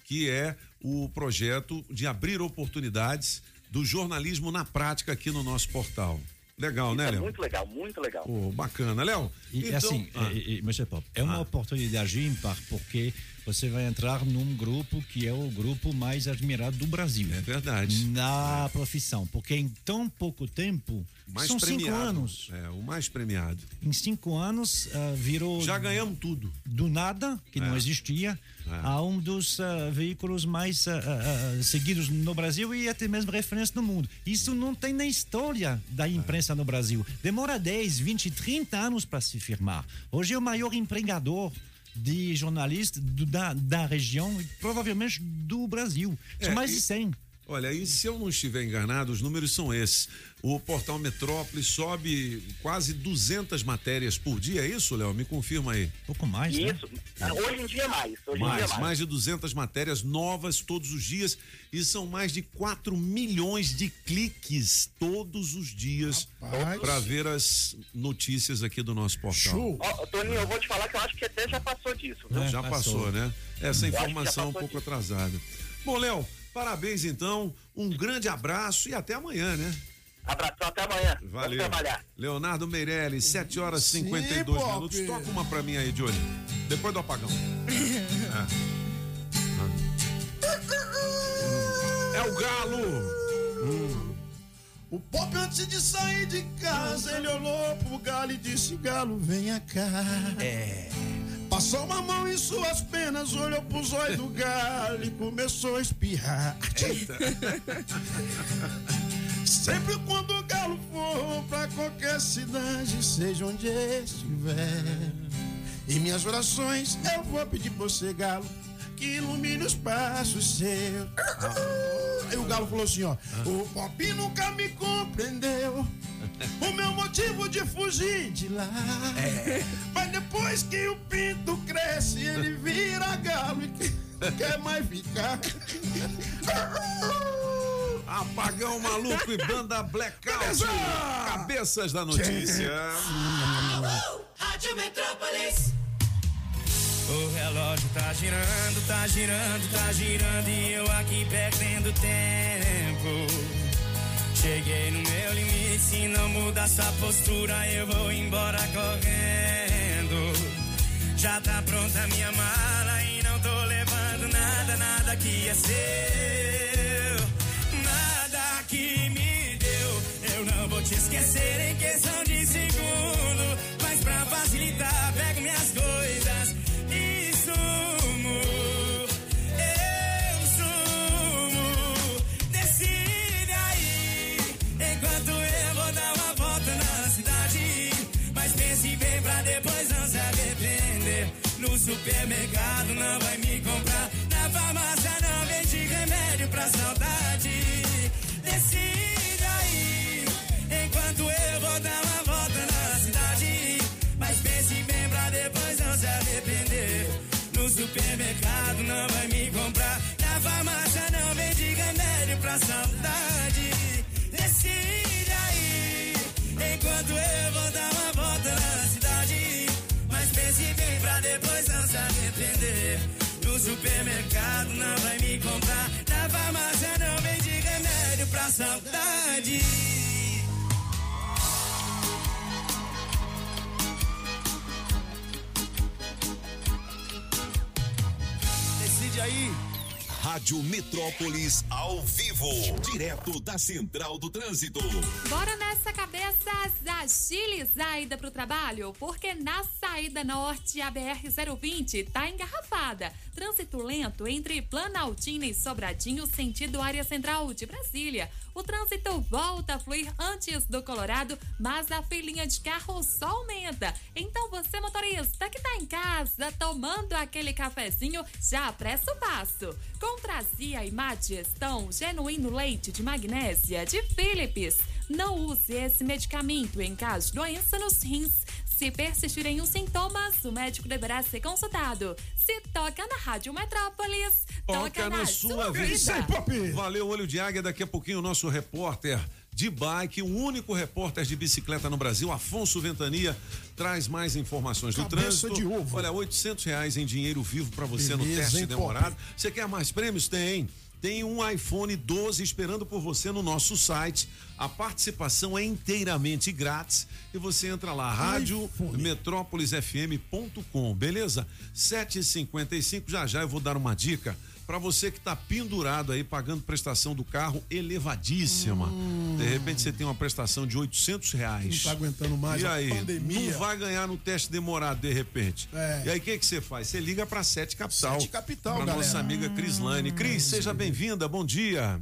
que é o projeto de abrir oportunidades do jornalismo na prática aqui no nosso portal. Legal, né, é Léo? muito legal, muito legal. Pô, bacana, Léo. E então- assim, Ah. e, e, Mr. Pop, é uma oportunidade ímpar porque você vai entrar num grupo que é o grupo mais admirado do Brasil. É verdade. Na profissão, porque em tão pouco tempo, mais são cinco premiado. anos. É, o mais premiado. Em cinco anos ah, virou. Já ganhamos tudo. Do nada, que não É. existia, a um dos ah, veículos mais ah, ah, seguidos no Brasil e até mesmo referência no mundo. Isso não tem na história da imprensa no Brasil. Demora 10, 20, 30 anos para se firmar. Hoje é o maior empregador de jornalistas da, da região e provavelmente do Brasil. São É, mais de 100. Olha, e se eu não estiver enganado, os números são esses. O portal Metrópole sobe quase 200 matérias por dia, é isso, Léo? Me confirma aí. Pouco mais, Isso, hoje em dia mais. Hoje em Mais, dia mais. mais de 200 matérias novas todos os dias e são mais de 4 milhões de cliques todos os dias para ver as notícias aqui do nosso portal. Ó, Toninho, eu vou te falar que eu acho que até já passou disso. viu? Já passou, né? Essa informação é um pouco atrasada. Bom, Léo, parabéns então, um grande abraço e até amanhã, né? Abração, até amanhã. Valeu. Vamos trabalhar. Leonardo Meirelles, 7 horas e 52 Pop. minutos. Toca uma pra mim aí, Johnny. Depois do apagão. É, é o galo. O Pop antes de sair de casa, ele olhou pro galo e disse, galo, venha cá. É. Passou uma mão em suas penas, olhou pros olhos do galo e começou a espirrar. Sempre quando o galo for pra qualquer cidade, seja onde estiver. Em minhas orações eu vou pedir pra você, galo, que ilumine os passos seus. Aí o galo falou assim, ó, o Pop nunca me compreendeu. O meu motivo de fugir de lá. Mas depois que o pinto cresce, ele vira galo e que- quer mais ficar. Apagão maluco e banda blackout. Beleza! Cabeças da notícia. Rádio Metrópolis. O relógio tá girando, tá girando, tá girando e eu aqui perdendo tempo. Cheguei no meu limite, se não mudar essa postura eu vou embora correndo. Já tá pronta minha mala e não tô levando nada, nada que é seu. Nada que me deu, eu não vou te esquecer em questão de segundo. Mas pra facilitar, pego minhas coisas supermercado não vai me comprar. Na farmácia não vende remédio pra saudade. Decide aí, enquanto eu vou dar uma volta na cidade. Mas pense bem pra depois não se arrepender. No supermercado não vai me comprar. Na farmácia não vende remédio pra saudade. Decide aí, enquanto eu vou dar supermercado não vai me comprar. Na farmácia não vende remédio pra saudade. Decide aí. Rádio Metrópolis ao vivo, direto da Central do Trânsito. Bora nessa cabeça agilizar a ida pro trabalho, porque na saída norte a BR-020 tá engarrafada. Trânsito lento entre Planaltina e Sobradinho, sentido área central de Brasília. O trânsito volta a fluir antes do Colorado, mas a filinha de carro só aumenta. Então você, motorista que tá em casa tomando aquele cafezinho, já apressa o passo. Com Contrazia e má digestão, genuíno leite de magnésia de Philips. Não use esse medicamento em caso de doença nos rins. Se persistirem os sintomas, o médico deverá ser consultado. Se toca na Rádio Metrópolis, Toca na sua vida. Valeu, olho de águia. Daqui a pouquinho o nosso repórter de bike, o único repórter de bicicleta no Brasil, Afonso Ventania, traz mais informações do Cabeça trânsito. de ovo. Olha, 800 reais em dinheiro vivo para você no Beleza, teste hein, demorado. Você quer mais prêmios? Tem. Tem um iPhone 12 esperando por você no nosso site. A participação é inteiramente grátis e você entra lá, rádio metrópolisfm.com, beleza? 7h55, já já eu vou dar uma dica para você que tá pendurado aí pagando prestação do carro elevadíssima. De repente você tem uma prestação de 800 reais. Não tá aguentando mais e a aí, pandemia. Não vai ganhar no teste demorado de repente. É. E aí o que que você faz? Você liga para Sete Capital. Sete Capital, Pra galera. nossa amiga Crislane. Cris, seja bem-vinda. Bom dia.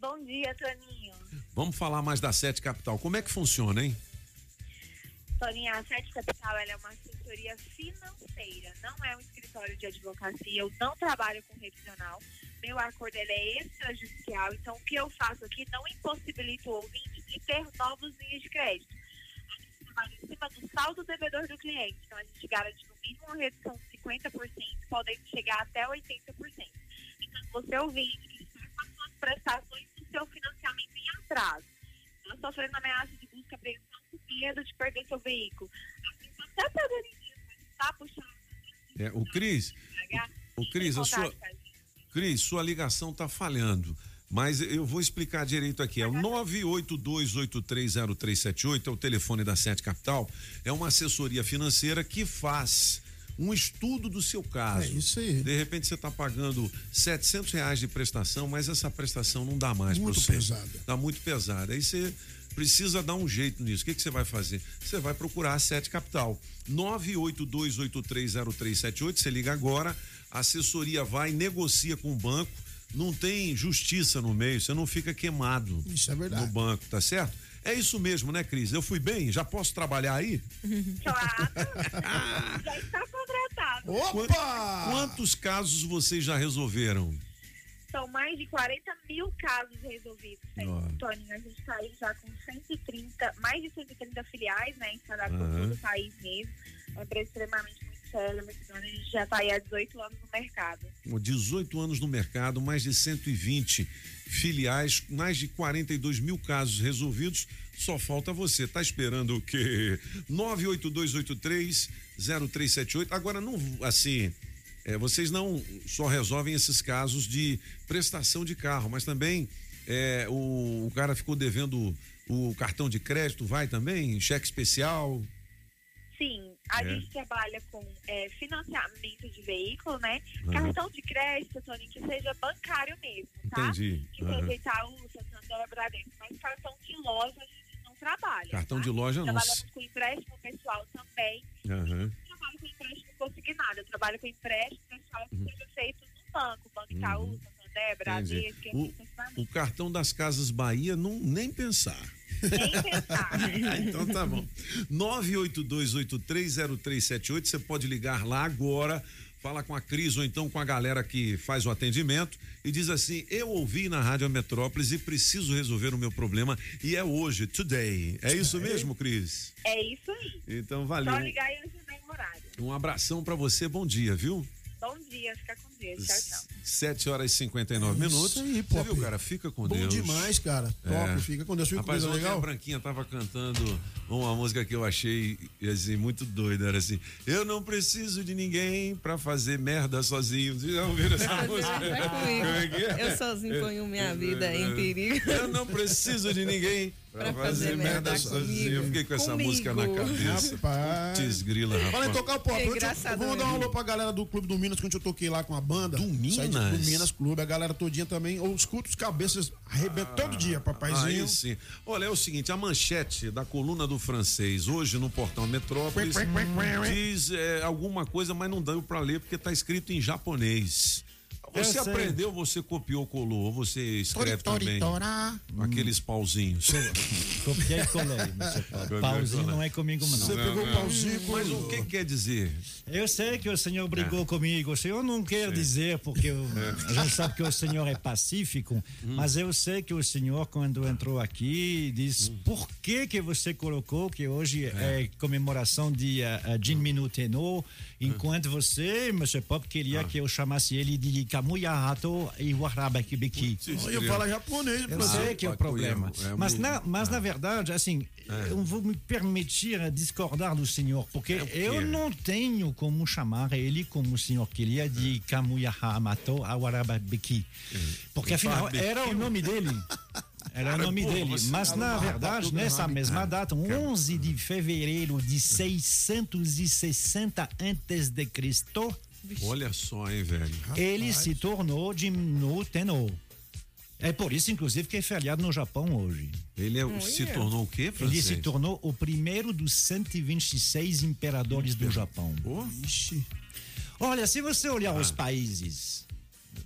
Bom dia, Toninho. Vamos falar mais da Sete Capital. Como é que funciona, hein? Toninho, a Sete Capital é uma assessoria financeira, não é um escritório de advocacia, eu não trabalho com revisional. Meu acordo é extrajudicial, então o que eu faço aqui não impossibilita o ouvinte de ter novos linhas de crédito. A gente trabalha em cima do saldo devedor do cliente, então a gente garante no mínimo uma redução de 50%, podendo chegar até 80%. Então, você ouvinte que está com as suas prestações do seu financiamento em atraso, está sofrendo ameaça de busca, apreensão com medo de perder seu veículo. Está até perdendo dinheiro, mas está puxando É, o Cris, o Cris, a sua. Cris, sua ligação tá falhando. Mas eu vou explicar direito aqui. É o 982830378, é o telefone da Sete Capital. É uma assessoria financeira que faz um estudo do seu caso. É isso aí. De repente você está pagando 700 reais de prestação, mas essa prestação não dá mais para Muito você. pesada. Tá muito pesada. Aí você precisa dar um jeito nisso. O que, que você vai fazer? Você vai procurar a Sete Capital. 982830378, você liga agora, a assessoria vai, negocia com o banco, não tem justiça no meio, você não fica queimado Isso é verdade. no banco, tá certo? É isso mesmo, né, Cris? Eu fui bem? Já posso trabalhar aí? Claro, já está contratado. Opa! Quantos casos vocês já resolveram? São mais de 40 mil casos resolvidos, né? Toninho. A gente está aí já com 130, mais de 130 filiais, né? Instaladas por Aham. todo o país mesmo. É uma empresa extremamente muito séria, muito grande. A gente já está aí há 18 anos no mercado. 18 anos no mercado, mais de 120 filiais, mais de 42 mil casos resolvidos. Só falta você. Tá esperando o quê? 982830378. Agora, não, assim, é, vocês não só resolvem esses casos de prestação de carro, mas também é, o, o cara ficou devendo o cartão de crédito, vai também? Cheque especial? Sim, a É. gente trabalha com é, financiamento de veículo, né? Aham. Cartão de crédito, Toninho, que seja bancário mesmo, tá? Entendi. Que Aham. seja Itaú, Santander, Bradesco. Mas cartão de loja a gente não trabalha. Cartão tá? de loja não. Trabalhamos com empréstimo pessoal também. Aham. Trabalho com empréstimo consignado. Eu trabalho com empréstimo pessoal que seja feito no banco. Banco Itaú, Santander, Entendi. Bradesco, O, o cartão das Casas Bahia, não, nem pensar. Nem pensar. então tá bom. 982830378, você pode ligar lá agora, fala com a Cris ou então com a galera que faz o atendimento e diz assim: "Eu ouvi na Rádio Metrópolis e preciso resolver o meu problema e é hoje, today". É isso mesmo, Cris? É isso aí. Então valeu. Só ligar e em horário. Um abração pra você, bom dia, viu? Bom dia, fica com Deus. Tchau, tchau. 7 horas e 59 É Isso minutos. aí, Você Pop. viu, cara? Fica com Bom Deus. demais, cara. Top, fica com Deus. Fica com Rapaz, Deus, ontem legal? a Branquinha tava cantando uma música que eu achei assim, muito doida. Era assim: Eu não preciso de ninguém pra fazer merda sozinho. Vocês já ouviram essa Fazer música? é é? Eu sozinho ponho minha vida em perigo. Eu não preciso de ninguém pra, fazer, merda, sozinho. Eu fiquei com essa Comigo. música na cabeça. Rapaz. Putz, grila, rapaz. Fala em tocar o pop. É Eu te- engraçado Vamos dar um alô pra galera do Clube do Minas, que eu toquei lá com a banda. Do Minas? Do Minas Clube. A galera todinha também. Eu escuto os cabeças arrebentam todo dia, papaizinho. Aí sim. Olha, é o seguinte, a manchete da coluna do francês, hoje no portal Metrópolis, diz é, alguma coisa, mas não deu pra ler porque tá escrito em japonês. Você Eu sei. aprendeu, você copiou, colou, você escreve Tori, também. tora. Aqueles pauzinhos. Copiei e colei. Pauzinho não é comigo, não. Você pegou o pauzinho, mas o que quer dizer? Eu sei que o senhor brigou É. comigo. O senhor não quer Sim. dizer, porque o- É. a gente sabe que o senhor é pacífico, Hum. mas eu sei que o senhor, quando entrou aqui, diz Hum. por que, que você colocou que hoje é, comemoração de uh, uh, Jean Minuteno, enquanto você, M. Pop, queria Ah. que eu chamasse ele de Kamuya Hato e Warabakibiki. Eu falo japonês, Eu sei que é o problema. Mas, na, mas na verdade, assim, eu vou me permitir a discordar do senhor, porque eu não tenho como chamar ele como o senhor queria de Kamuya Hamato Awarababeki. Porque afinal era o nome dele. Era o nome dele. Mas na verdade, nessa mesma Ah, data, 11 de fevereiro de 660 antes de Cristo, Olha só, hein, velho. ele se tornou de Nuteno. É por isso, inclusive, que é feriado no Japão hoje. Ele é- se tornou o quê, Ele francês? se tornou o primeiro dos 126 imperadores do Japão. Olha, se você olhar Ah. os países,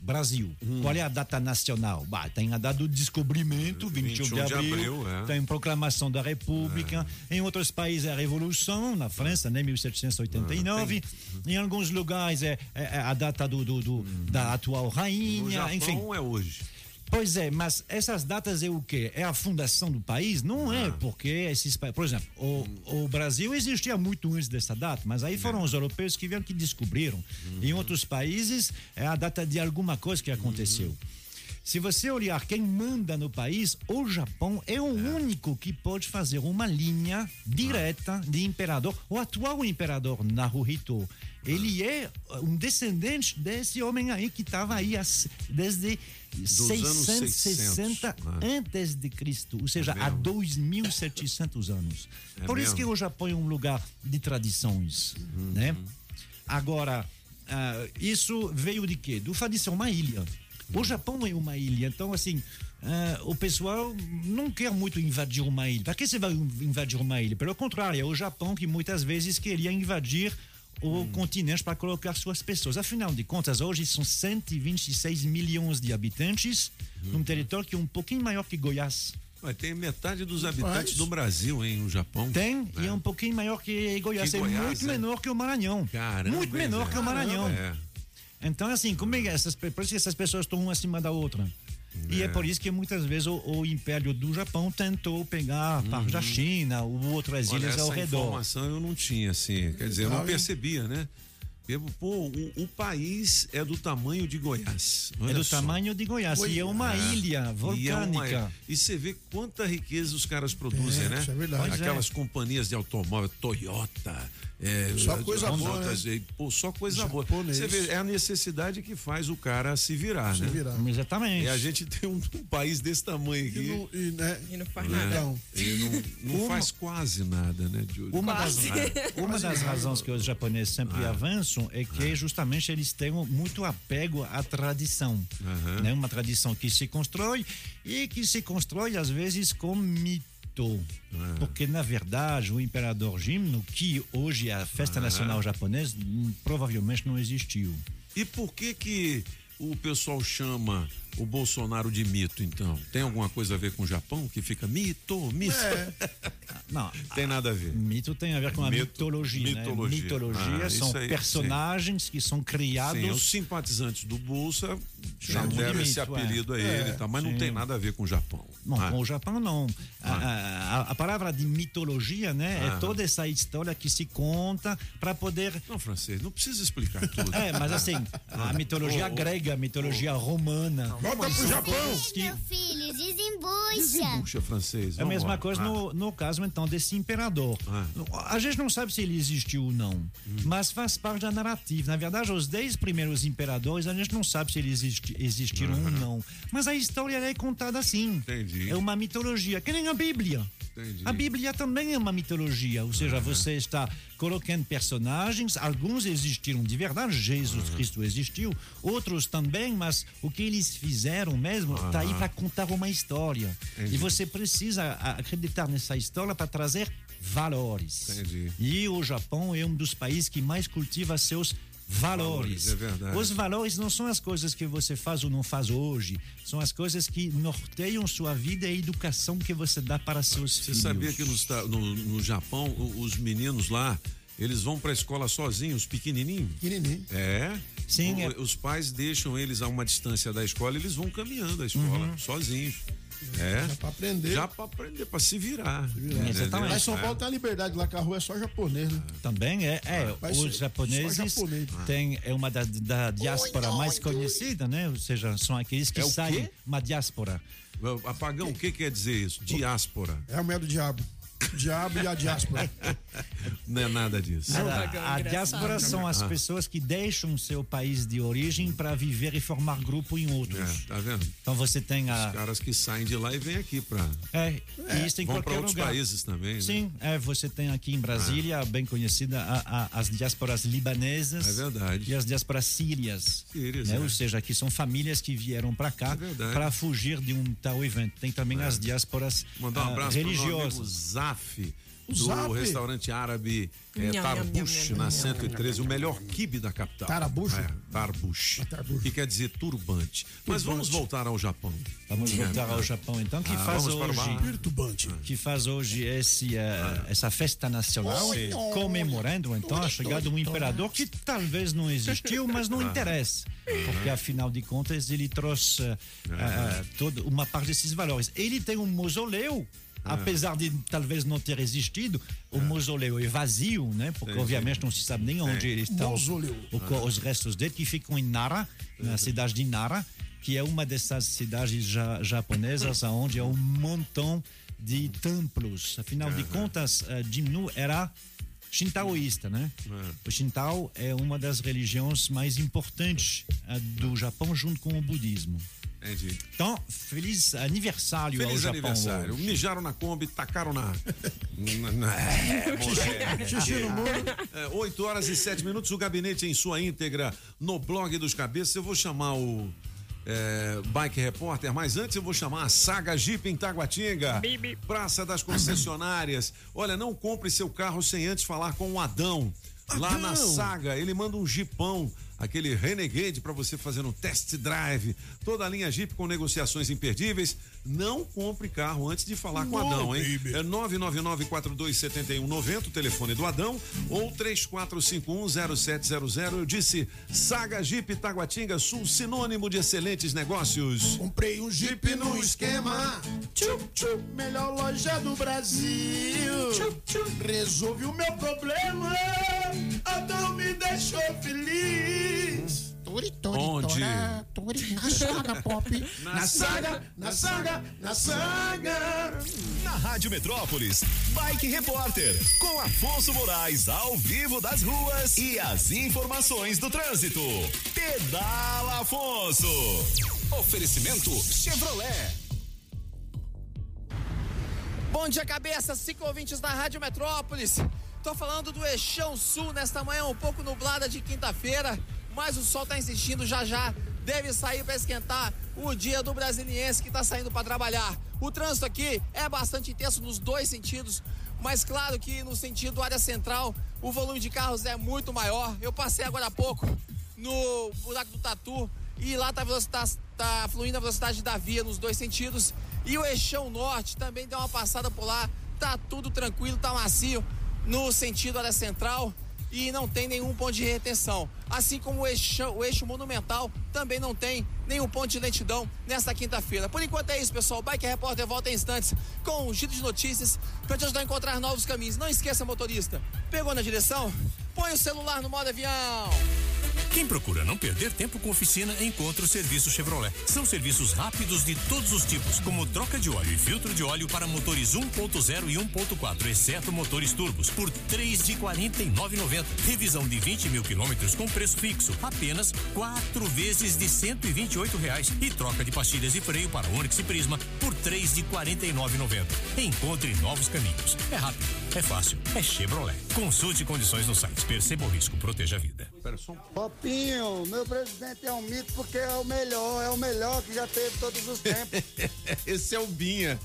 Brasil, Hum. qual é a data nacional? Bah, tem a data do descobrimento, 21, de 21 de abril, abril, é. tem proclamação da República, em outros países é a Revolução, na França, né, 1789, Ah, em alguns lugares é, é a data do, do- do- da atual No rainha, Japão enfim. é hoje. Pois é, mas essas datas é o quê? É a fundação do país? Não é, porque esses pa- Por exemplo, o, o Brasil existia muito antes dessa data, mas aí foram os europeus que vieram que descobriram. Em outros países é a data de alguma coisa que aconteceu. Se você olhar quem manda no país, o Japão é o único que pode fazer uma linha direta de imperador. O atual imperador Naruhito, ele é um descendente desse homem aí que estava aí desde Dos anos 660 600, antes de Cristo, ou seja, É há mesmo? 2.700 anos. É Por isso mesmo? que o Japão é um lugar de tradições, Uhum. né? Agora, ah, isso veio de quê? Do fato de ser uma ilha. O Japão é uma ilha, então assim, ah, o pessoal não quer muito invadir uma ilha. Para que você vai invadir uma ilha? Pelo contrário, é o Japão que muitas vezes queria invadir o Hum. continente para colocar suas pessoas. Afinal de contas, hoje são 126 milhões de habitantes Hum. num território que é um pouquinho maior que Goiás. Mas tem metade dos habitantes Rapaz. do Brasil, hein, no Japão. Tem, e é um pouquinho maior que Goiás. Que é Goiás, muito é? menor que o Maranhão. Caramba, muito menor velho? que o Maranhão. É. Então, assim, como é que essas, por isso que essas pessoas estão uma acima da outra. E é É. por isso que muitas vezes o, o Império do Japão tentou pegar parte da China ou outras Uhum. Olha, ilhas ao essa redor. informação eu não tinha, assim. Quer dizer, eu não percebia, né? Pô, o, o país é do tamanho de Goiás. É do só. tamanho de Goiás. E é uma ilha E, é volcânica. e você vê quanta riqueza os caras produzem, É, né? isso é verdade. Pois é. Aquelas companhias de automóvel, Toyota. é, Só coisa as boa, né? Pô, só coisa Japonês. boa. Você vê, é a necessidade que faz o cara se virar, Se né? virar. Exatamente. E a gente tem um, um país desse tamanho aqui. E não, e, né, E não faz né? nada. E não, não Uma- faz quase nada, né, Júlio? Uma das, uma das razões que os japoneses sempre Ah. avançam é que justamente eles têm muito apego à tradição. Aham. Né? Uma tradição que se constrói e que se constrói às vezes com mito. Porque, na verdade, o imperador Jimno, que hoje é a festa nacional japonesa, hum, provavelmente não existiu. E por que que o pessoal chama o Bolsonaro de mito, então? Tem alguma coisa a ver com o Japão que fica mito, mito? Não, Tem nada a ver. Mito tem a ver com a Mito- mitologia. mitologia. Né? Mitologia Ah, são aí, personagens que são criados. Sim, os simpatizantes do Bolsa Chamam de deram esse mito, apelido é. a ele, É, tá? mas não sim. tem nada a ver com o Japão. Não, Ah. com o Japão não. A, a- a palavra de mitologia, né, Ah. é toda essa história que se conta para poder. Não, francês, não precisa explicar tudo. É, mas assim, a mitologia ô, grega, a mitologia romana. Volta pro Japão! Meu filho, desembucha. Desembucha, francês. é a mesma coisa Ah. no, no caso, então, desse imperador. Ah. A gente não sabe se ele existiu ou não, Hum. mas faz parte da narrativa. Na verdade, os dez primeiros imperadores, a gente não sabe se eles existi- existiram ou não. Mas a história é contada assim. Entendi. É uma mitologia, que nem a Bíblia. Entendi. A Bíblia também é uma mitologia, ou seja, você está colocando personagens, alguns existiram de verdade, Jesus Cristo existiu, outros também, mas o que eles fizeram mesmo está aí para contar uma história. Entendi. E você precisa acreditar nessa história para trazer valores. Entendi. E o Japão é um dos países que mais cultiva seus Valores. Valores, é. Os valores não são as coisas que você faz ou não faz hoje, são as coisas que norteiam sua vida e a educação que você dá para seus Você filhos. sabia que no, no- no Japão, os meninos lá, eles vão pra escola sozinhos, pequenininho? Pequenininho. É. Sim, O- é- Os pais deixam eles a uma distância da escola, eles vão caminhando a escola, Uhum. sozinhos. É. Já pra aprender. Já pra aprender, pra se virar. virar. Exatamente. Lá em São É. Paulo tem a liberdade, lá que a rua é só japonês, né? Também é, é Rapaz, os japoneses japonês. têm é uma da, da diáspora mais conhecida, né? Ou seja, são aqueles que É saem uma diáspora. Apagão, o que quer dizer isso? Diáspora. É o meio do diabo. Diabo e a diáspora. Não é nada disso. A, a diáspora são as Ah. pessoas que deixam seu país de origem para viver e formar grupo em outros. É, tá vendo? Então você tem a Os caras que saem de lá e vêm aqui pra. É, e isso em Vão pra outros lugar. países também. né? Sim, é, você tem aqui em Brasília, bem conhecida, a- a- as diásporas libanesas É verdade. e as diásporas sírias. Sírias, né? é. Ou seja, que são famílias que vieram para cá verdade. para fugir de um tal evento. Tem também as diásporas Mandar um ah, abraço amigo religiosas. Zaf. Do Zaf? restaurante árabe é, Tarbush, na nham, 113, o melhor kibe da capital. Tarabucho? É, Tarbush. Que quer dizer turbante. Mas vamos voltar ao Japão. Vamos voltar ao Japão, então, que Ah, faz vamos para o hoje. Perturbante. que faz hoje esse, eh, essa festa nacional, comemorando então a chegada de um imperador que talvez não existiu, mas não Ah. interessa, porque afinal de contas ele trouxe eh, toda uma parte desses valores. Ele tem um mausoléu. Ah. Apesar de talvez não ter existido, o mausoléu é vazio, né? Porque Sim, obviamente não se sabe nem onde Sim. ele está. Mausoléu. o os restos dele que ficam em Nara, na cidade de Nara, que é uma dessas cidades ja- japonesas onde há um montão de templos. Afinal de contas, uh, Jimnu era shintaoísta, né? O Shintao é uma das religiões mais importantes uh, do Japão junto com o budismo. Entendi. Então, feliz aniversário ao Feliz Japão. aniversário. hoje. Mijaram na Kombi, tacaram na. na, na é, no muro. É, 8 horas e 7 minutos, o gabinete em sua íntegra no blog dos cabeças. Eu vou chamar o é, Bike Repórter, mas antes eu vou chamar a Saga Jeep em Taguatinga. Praça das Concessionárias. Olha, não compre seu carro sem antes falar com o Adão. Lá na Adão. Saga, ele manda um Jeepão, aquele Renegade para você fazer um test drive. Toda a linha Jeep com negociações imperdíveis. Não compre carro antes de falar com o Adão, hein? baby. É 999-427190, o telefone do Adão, ou 34510700. Eu disse Saga Jeep Taguatinga Sul, sinônimo de excelentes negócios. Comprei um Jeep no esquema. Tchup, tchup, melhor loja do Brasil. Tchup, tchup, resolve o meu problema. Adão me deixou feliz. Turi, turi, Onde? tora, turi, na saga pop. Na saga, na saga, na saga. Na Rádio Metrópolis, Bike Repórter, com Afonso Moraes ao vivo das ruas e as informações do trânsito. Pedala Afonso. Oferecimento Chevrolet. Bom dia, cabeça, cinco ouvintes da Rádio Metrópolis. Tô falando do Eixão Sul nesta manhã um pouco nublada de quinta-feira, mas o sol tá insistindo já já. Deve sair para esquentar o dia do brasiliense que tá saindo para trabalhar. O trânsito aqui é bastante intenso nos dois sentidos, mas claro que no sentido área central o volume de carros é muito maior. Eu passei agora há pouco no buraco do Tatu e lá tá, a velocidade, tá fluindo a velocidade da via nos dois sentidos. E o Eixão Norte também deu uma passada por lá. Tá tudo tranquilo, tá macio no sentido área central e não tem nenhum ponto de retenção. Assim como o eixo, o eixo monumental também não tem nenhum ponto de lentidão nesta quinta-feira. Por enquanto é isso, pessoal. Bike Repórter volta em instantes com um giro de notícias para te ajudar a encontrar novos caminhos. Não esqueça, motorista, pegou na direção? Põe o celular no modo avião. Quem procura não perder tempo com oficina, encontra o serviço Chevrolet. São serviços rápidos de todos os tipos, como troca de óleo e filtro de óleo para motores 1.0 e 1.4, exceto motores turbos, por três de 49,90. Revisão de 20 mil quilômetros com preço fixo, apenas quatro vezes de 128 reais. E troca de pastilhas e freio para Onix e Prisma por três de 49,90. Encontre novos caminhos. É rápido, é fácil, é Chevrolet. Consulte condições no site. Perceba o risco, proteja a vida. Popinho, meu presidente é um mito porque é o melhor, é o melhor que já teve todos os tempos. Esse é o Binha.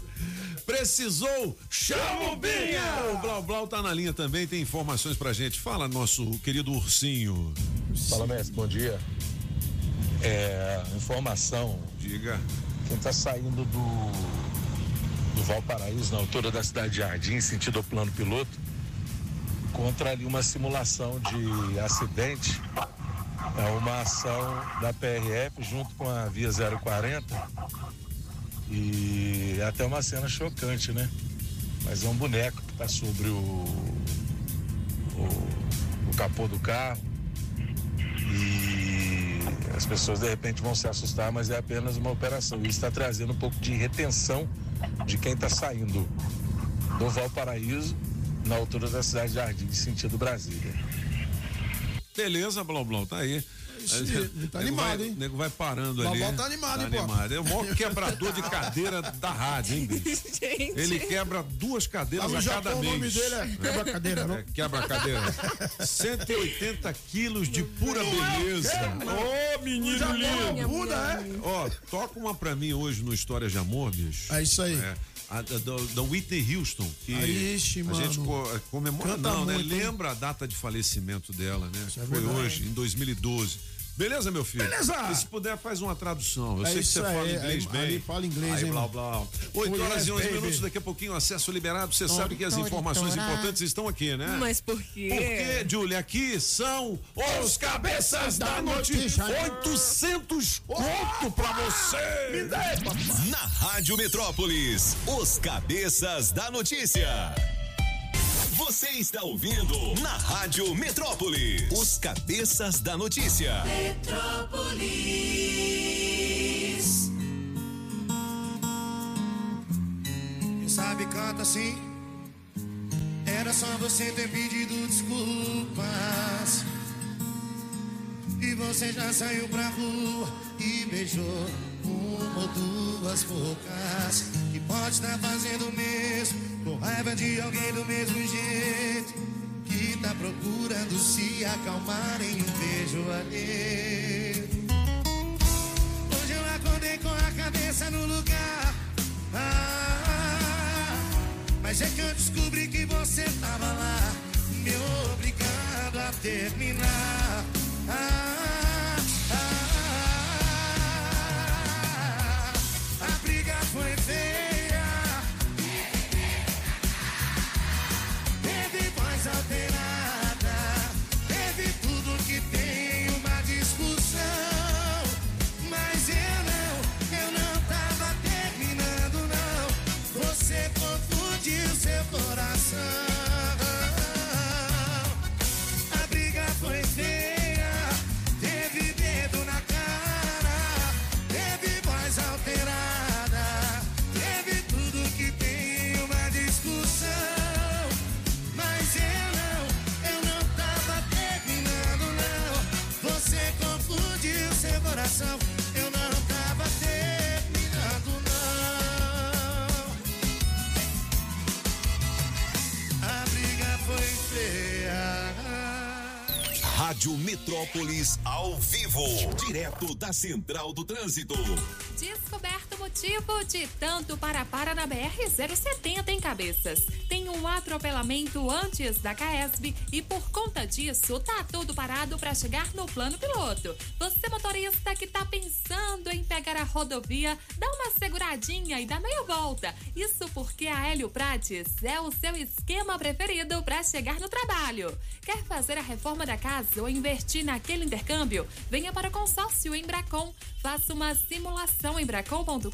precisou, chama o Binha! O Blau Blau tá na linha também, tem informações pra gente. Fala, nosso querido ursinho. Fala, mestre, bom dia. É, informação. Diga. Quem tá saindo do, do Valparaíso, na altura da cidade de Jardim, sentido ao plano piloto, contra ali uma simulação de acidente. É uma ação da PRF junto com a Via 040. E é até uma cena chocante, né? Mas é um boneco que está sobre o, o, o capô do carro. E as pessoas de repente vão se assustar, mas é apenas uma operação. Isso está trazendo um pouco de retenção de quem está saindo do Valparaíso na altura da cidade de Jardim, sentido Brasília. Beleza, Blau Blau, tá aí. Ixi, tá animado, vai- hein? Nego vai parando ali. Blau tá animado, hein, pô? É o maior quebrador de cadeira da rádio, hein, bicho? Gente. Ele quebra duas cadeiras a cada Japão, o mês. nome dele é quebra-cadeira, não? É, quebra-cadeira. 180 quilos de pura beleza. Ô, menino Japão, lindo. Buda, é? Ó, toca uma pra mim hoje no Histórias de Amor, bicho. É isso aí. A, da, Whitney Houston, que Aí, ixi, a gente co- comemora, Canta não, né? muito, hein? Lembra a data de falecimento dela, né? é Foi verdade. hoje, em 2012. Beleza, meu filho? Beleza! E se puder, faz uma tradução. Eu É sei que você fala aí, inglês aí- bem. ali fala inglês, aí, hein, blá, mano? blá. 8 Oh, horas yes, e 11 baby. minutos, daqui a pouquinho, acesso liberado. Você sabe que as informações tora. importantes estão aqui, né? Mas por quê? Porque, Julia, aqui são os cabeças da notícia. 800 conto pra você. Me dê, papai. Na Rádio Metrópolis, os cabeças da notícia. Você está ouvindo na Rádio Metrópolis, os cabeças da notícia. Metrópolis. Quem sabe canta assim. Era só você ter pedido desculpas. E você já saiu pra rua e beijou uma ou duas bocas. E pode estar fazendo o mesmo, com raiva de alguém do mesmo jeito. Que tá procurando se acalmar em um beijo alheio. Hoje eu acordei com a cabeça no lugar. Ah, mas é que eu descobri que você tava lá, me obrigado a terminar. Rádio Metrópolis ao vivo, direto da Central do Trânsito. Descoberto o motivo de tanto para-para na BR-070 em Cabeças. Tem um atropelamento antes da Caesb e por conta disso tá tudo parado para chegar no plano piloto. Você motorista que tá pensando pegar a rodovia, dá uma seguradinha e dá meia volta. Isso porque a Hélio Prates é o seu esquema preferido para chegar no trabalho. Quer fazer a reforma da casa ou investir naquele intercâmbio? Venha para o consórcio Embracon. Faça uma simulação em bracon.com.br.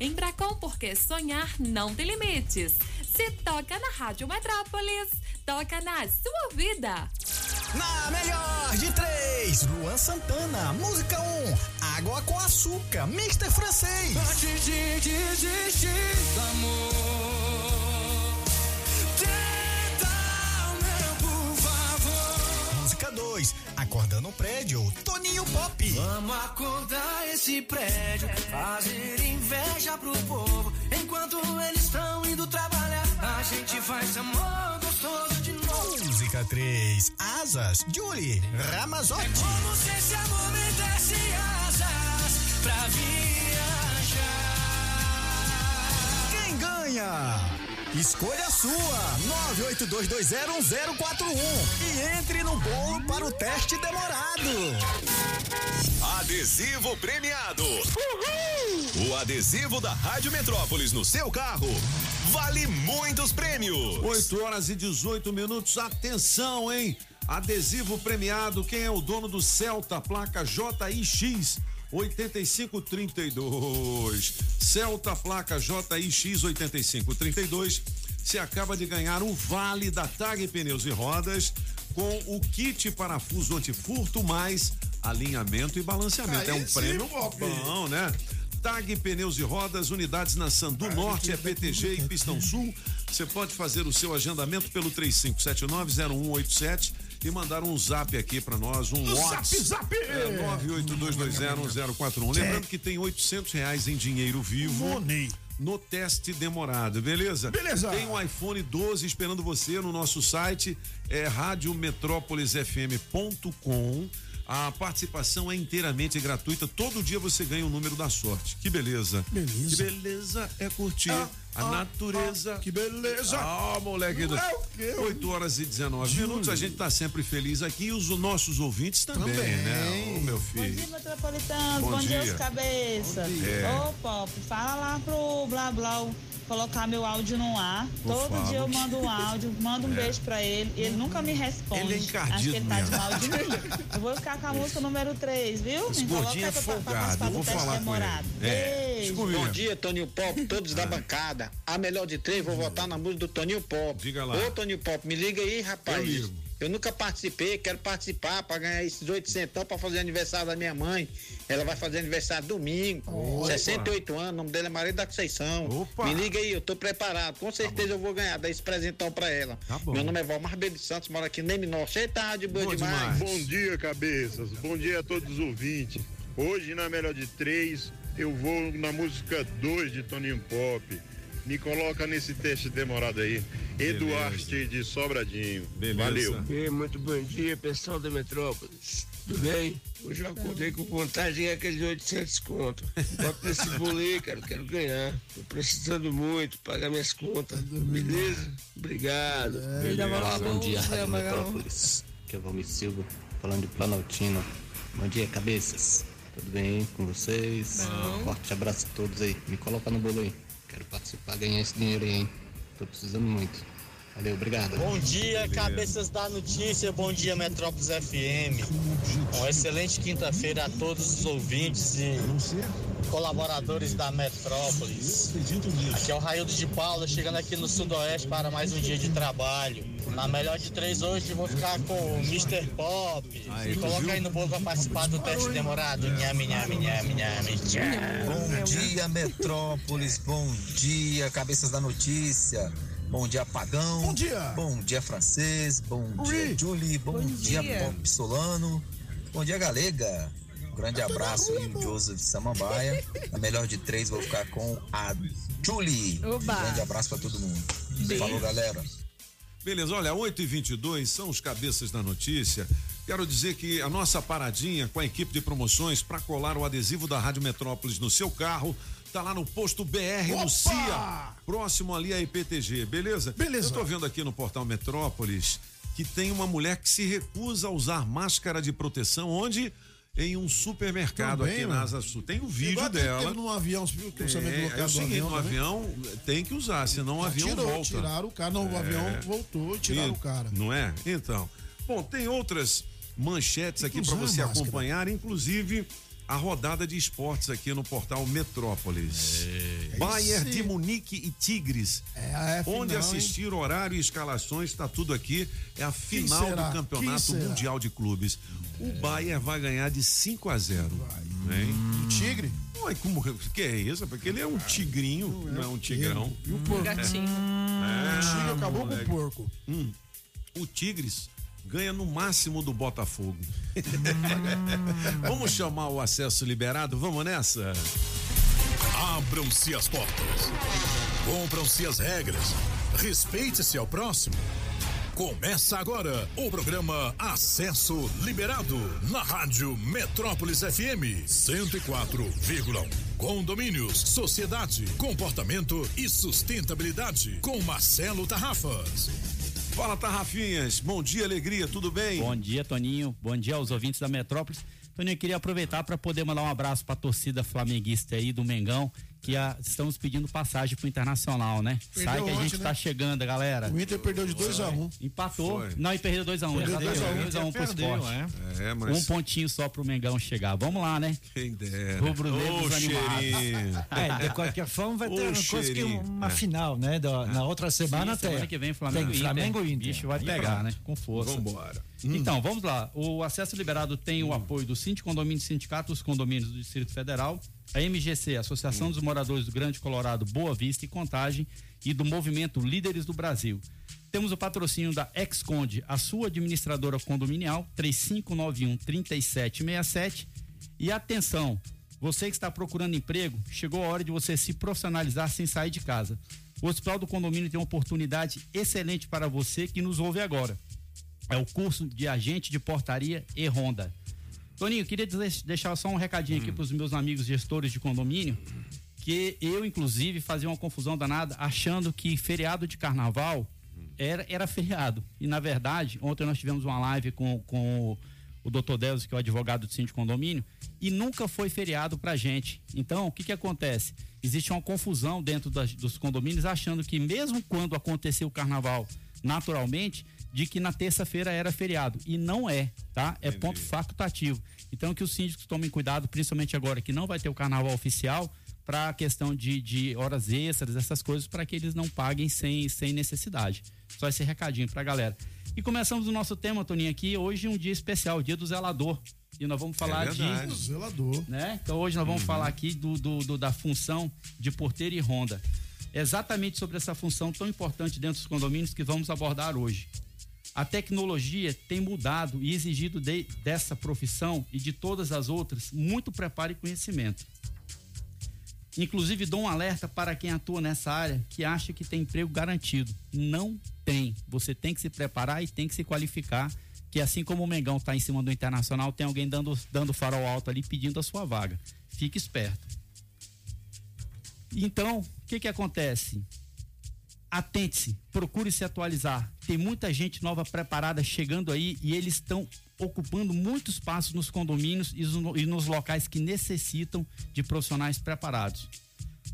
Embracon, porque sonhar não tem limites. Se toca na Rádio Metrópolis, toca na sua vida. Na melhor de três, Luan Santana, música 1, um, água com açúcar, Mr. Francês. Antes de desistir do amor, tenta o meu, por favor. Música 2, acordando no prédio, Toninho Pop. Vamos acordar esse prédio, fazer inveja pro povo. Enquanto eles estão indo gente faz amor gostoso de novo. Música 3, Asas, Julie Ramazotti. Como se esse amor me desse asas pra viajar. Quem ganha. Escolha a sua, 982201041 e entre no bolo para o teste demorado. Adesivo premiado. O adesivo da Rádio Metrópolis no seu carro vale muitos prêmios. 8 horas e 18 minutos. Atenção, hein? Adesivo premiado. Quem é o dono do Celta? Placa JIX 8532. Celta placa JIX 8532. Você acaba de ganhar o vale da Tag Pneus e Rodas com o kit parafuso antifurto mais alinhamento e balanceamento. Aí é um sim, prêmio Pop. bom, né? Tag Pneus e Rodas, unidades na Sandu Norte, é PTG e Pistão Sul. Você pode fazer o seu agendamento pelo 35790187 e mandar um zap aqui pra nós, um Zap, WhatsApp. zap! É, 982201041. Lembrando que tem 800 reais em dinheiro vivo. Money. No teste demorado, beleza? Beleza. Tem um iPhone 12 esperando você no nosso site, é radiometrópolisfm.com. A participação é inteiramente gratuita. Todo dia você ganha o número da sorte. Que beleza. Beleza. Que beleza é curtir Ah, a ah, natureza. ah, que beleza. Ah, moleque. Do... Não é o quê? 8 horas e 19 Júlio. minutos. A gente tá sempre feliz aqui e os nossos ouvintes também, né? Ô, meu Bom filho. dia, metropolitanos. Bom Bom, dia, dia. os cabeças. É. Ô, Pop, fala lá pro Blá Blá colocar meu áudio no ar. Eu Todo dia eu mando um áudio, mando um É. beijo pra ele. e Ele nunca me responde. Ele é encardido Acho que ele tá de mesmo. mal de mim. Eu vou ficar com a música número 3, viu? Esse Me coloca gordinho é aí pra- pra folgado, participar eu do vou teste falar com demorado. ele. É. Beijo. Bom dia, Toninho Pop, todos da bancada. A melhor de três, vou votar na música do Toninho Pop. Diga lá. Ô, Toninho Pop, me liga aí, rapaz. Eu ligo. Eu nunca participei, quero participar para ganhar esses 800 para fazer aniversário da minha mãe. Ela vai fazer aniversário domingo, Opa. 68 anos, o nome dela é Maria da Conceição. Opa. Me liga aí, eu tô preparado. Com certeza eu vou ganhar, dar esse presentão para ela. Tá. Meu nome é Valmar Belo Santos, moro aqui nem Norte. Eita, rádio boa Boa demais. demais. Bom dia, cabeças. Bom dia a todos os ouvintes. Hoje, na melhor de três, eu vou na música 2 de Toninho Pop. Me coloca nesse teste demorado aí. Eduarte de Sobradinho. Beleza. Valeu. E muito bom dia, pessoal da Metrópolis. Tudo bem? Hoje eu acordei com vontade de ganhar aqueles 800 conto. Bota nesse bolo aí, cara, quero ganhar. Tô precisando muito, pagar minhas contas. Beleza? Obrigado. Olá, bom dia, Rádio Metrópolis. Aqui é o Valmir Silva, falando de Planaltina. Bom dia, cabeças. Tudo bem com vocês? Bom. Forte abraço a todos aí. Me coloca no bolo aí. Quero participar, ganhar esse dinheiro aí, hein? Tô precisando muito. Valeu, obrigado. Bom dia, cabeças da notícia. Bom dia, Metrópolis FM. Uma excelente quinta-feira a todos os ouvintes e colaboradores da Metrópolis. Aqui é o Raildo de Paula, chegando aqui no Sudoeste para mais um dia de trabalho. Na melhor de três hoje, vou ficar com o Mr. Pop. Aí, coloca viu? aí no bolo para participar do teste demorado. Nhame, nhame, nhame, nhame. Bom dia, Metrópolis. Bom dia, cabeças da notícia. Bom dia, Pagão. Bom dia. Bom dia, Francês. Bom dia, Julie. Bom, Bom dia, dia. Pop Solano. Bom dia, Galega. Um grande abraço aí, o Joseph Samambaia. A melhor de três, vou ficar com a Julie. Oba. Um grande abraço pra todo mundo. Beijo. Falou, galera. Beleza, olha, 8 e 22 são os cabeças da notícia. Quero dizer que a nossa paradinha com a equipe de promoções para colar o adesivo da Rádio Metrópolis no seu carro tá lá no posto BR no Opa! CIA, próximo ali à IPTG, beleza? Beleza. Eu tô vendo aqui no portal Metrópolis que tem uma mulher que se recusa a usar máscara de proteção onde em um supermercado Também, aqui na mano. Asa Sul. Tem o vídeo Igual dela. Teve num avião, o É, é o seguinte, no avião tem que usar, senão o avião tirou, volta. Tiraram o cara, não, o É. avião voltou e tiraram E- o cara. Não é? Então. Bom, tem outras manchetes Tem aqui para você máscara. acompanhar, inclusive a rodada de esportes aqui no portal Metrópolis. Bayern sim. de Munique e Tigres. É, a final, Onde hein? assistir, horário e escalações, está tudo aqui. É a final do Campeonato? Mundial de Clubes. O Bayern vai ganhar de 5 a 0. Hein? O Tigre? Ué, como que é isso? Porque ele é um tigrinho, não é um tigrão. E o porco? Gatinho. É, o Tigre acabou com moleque. o porco. Hum, o Tigres ganha no máximo do Botafogo. Vamos chamar o acesso liberado? Vamos nessa? Abram-se as portas. Cumpram-se as regras. Respeite-se ao próximo. Começa agora o programa Acesso Liberado na Rádio Metrópolis FM 104,1. Condomínios, sociedade, comportamento e sustentabilidade. Com Marcelo Tarrafas. Fala, Tarrafinhas. Bom dia, alegria, tudo bem? Bom dia, Toninho. Bom dia aos ouvintes da Metrópolis. Toninho, eu queria aproveitar para poder mandar um abraço para a torcida flamenguista aí do Mengão, que a, estamos pedindo passagem pro Internacional, né? Perdeu Sai que a ontem, gente né? tá chegando, galera. O Inter perdeu de 2 a 1 um. Empatou. Foi. Não, e perdeu 2x1. Um, Perdeu exatamente. 2 a um. 2 a 1 um pro Perdeu, esporte. é. É, mas. Um pontinho só pro Mengão chegar. Vamos lá, né? Quem dera. Rubro-negros Ô, animados. cheirinho. É, de qualquer forma vai ter uma coisa que uma É. final, né? Da- na outra semana Sim, tem. semana que vem Flamengo tem e Inter. Flamengo e Inter. Bicho vai pegar, pronto. né? Com força. Vambora. Então, vamos lá. O acesso liberado tem o apoio do Sindicato Condomínio Sindicato dos Condomínios do Distrito Federal, a MGC, Associação dos Moradores do Grande Colorado, Boa Vista e Contagem, e do Movimento Líderes do Brasil. Temos o patrocínio da Exconde, a sua administradora condominial, 3591 3767. E atenção, você que está procurando emprego, chegou a hora de você se profissionalizar sem sair de casa. O Hospital do Condomínio tem uma oportunidade excelente para você que nos ouve agora. É o curso de agente de portaria e Honda. Toninho, queria deixar só um recadinho aqui para os meus amigos gestores de condomínio, que eu, inclusive, fazia uma confusão danada achando que feriado de carnaval era, era feriado. E, na verdade, ontem nós tivemos uma live com, com o, o doutor Deus, que é o advogado do síndico de condomínio, e nunca foi feriado pra gente. Então, o que que acontece? Existe uma confusão dentro das- dos condomínios, achando que mesmo quando aconteceu o carnaval naturalmente, de que na terça-feira era feriado. E não é, tá? É ponto facultativo. Então, que os síndicos tomem cuidado, principalmente agora que não vai ter o carnaval oficial, para a questão de, de horas extras, essas coisas, para que eles não paguem sem, sem necessidade. Só esse recadinho pra galera. E começamos o nosso tema, Toninho, aqui. Hoje é um dia especial, dia do zelador. E nós vamos falar de. verdade. O zelador. Né? Então hoje nós vamos Uhum. falar aqui do, do- do- da função de porteiro e ronda. Exatamente sobre essa função tão importante dentro dos condomínios que vamos abordar hoje. A tecnologia tem mudado e exigido de- dessa profissão e de todas as outras muito preparo e conhecimento. Inclusive, dou um alerta para quem atua nessa área que acha que tem emprego garantido. Não tem. Você tem que se preparar e tem que se qualificar. Que assim como o Mengão está em cima do Internacional, tem alguém dando, dando farol alto ali pedindo a sua vaga. Fique esperto. Então, o que que acontece? Atente-se, procure se atualizar. Tem muita gente nova preparada chegando aí e eles estão ocupando muito espaço nos condomínios e no- nos locais que necessitam de profissionais preparados.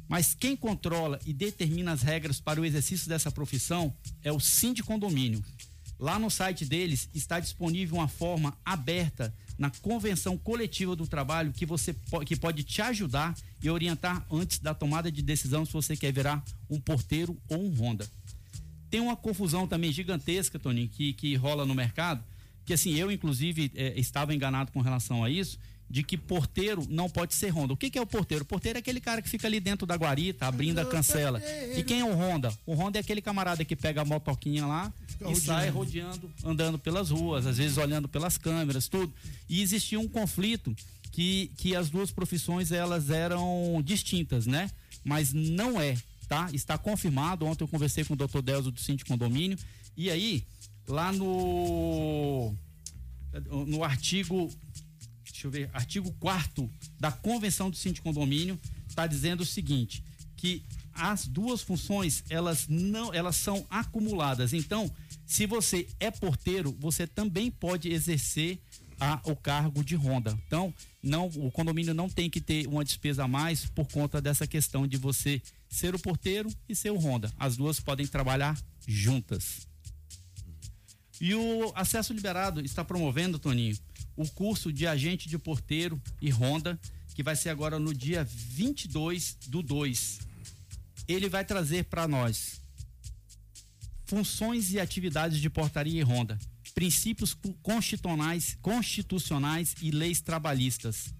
Mas quem controla e determina as regras para o exercício dessa profissão é o Síndico Condomínio. Lá no site deles está disponível uma forma aberta na convenção coletiva do trabalho que você que pode te ajudar e orientar antes da tomada de decisão se você quer virar um porteiro ou um Honda. Tem uma confusão também gigantesca, Toninho, que, que rola no mercado, que assim, eu inclusive eh, estava enganado com relação a isso, de que porteiro não pode ser Honda. O que, que é o porteiro? O porteiro é aquele cara que fica ali dentro da guarita, abrindo a cancela. E quem é o Honda? O Honda é aquele camarada que pega a motoquinha lá e rodeando. sai rodeando, andando pelas ruas, às vezes olhando pelas câmeras, tudo. E existia um conflito que, que as duas profissões elas eram distintas, né? Mas não é, tá? Está confirmado. Ontem eu conversei com o Dr. Delzo do Síndico Condomínio. E aí, lá no no artigo deixa eu ver, artigo 4 da Convenção do Síndico Condomínio está dizendo o seguinte, que as duas funções, elas não, elas são acumuladas. Então, se você é porteiro, você também pode exercer a, o cargo de ronda. Então, não, o condomínio não tem que ter uma despesa a mais por conta dessa questão de você ser o porteiro e ser o ronda. As duas podem trabalhar juntas. E o Acesso Liberado está promovendo, Toninho, o curso de agente de porteiro e ronda, que vai ser agora no dia 22 do 2. Ele vai trazer para nós funções e atividades de portaria e ronda, princípios constitucionais, constitucionais e leis trabalhistas,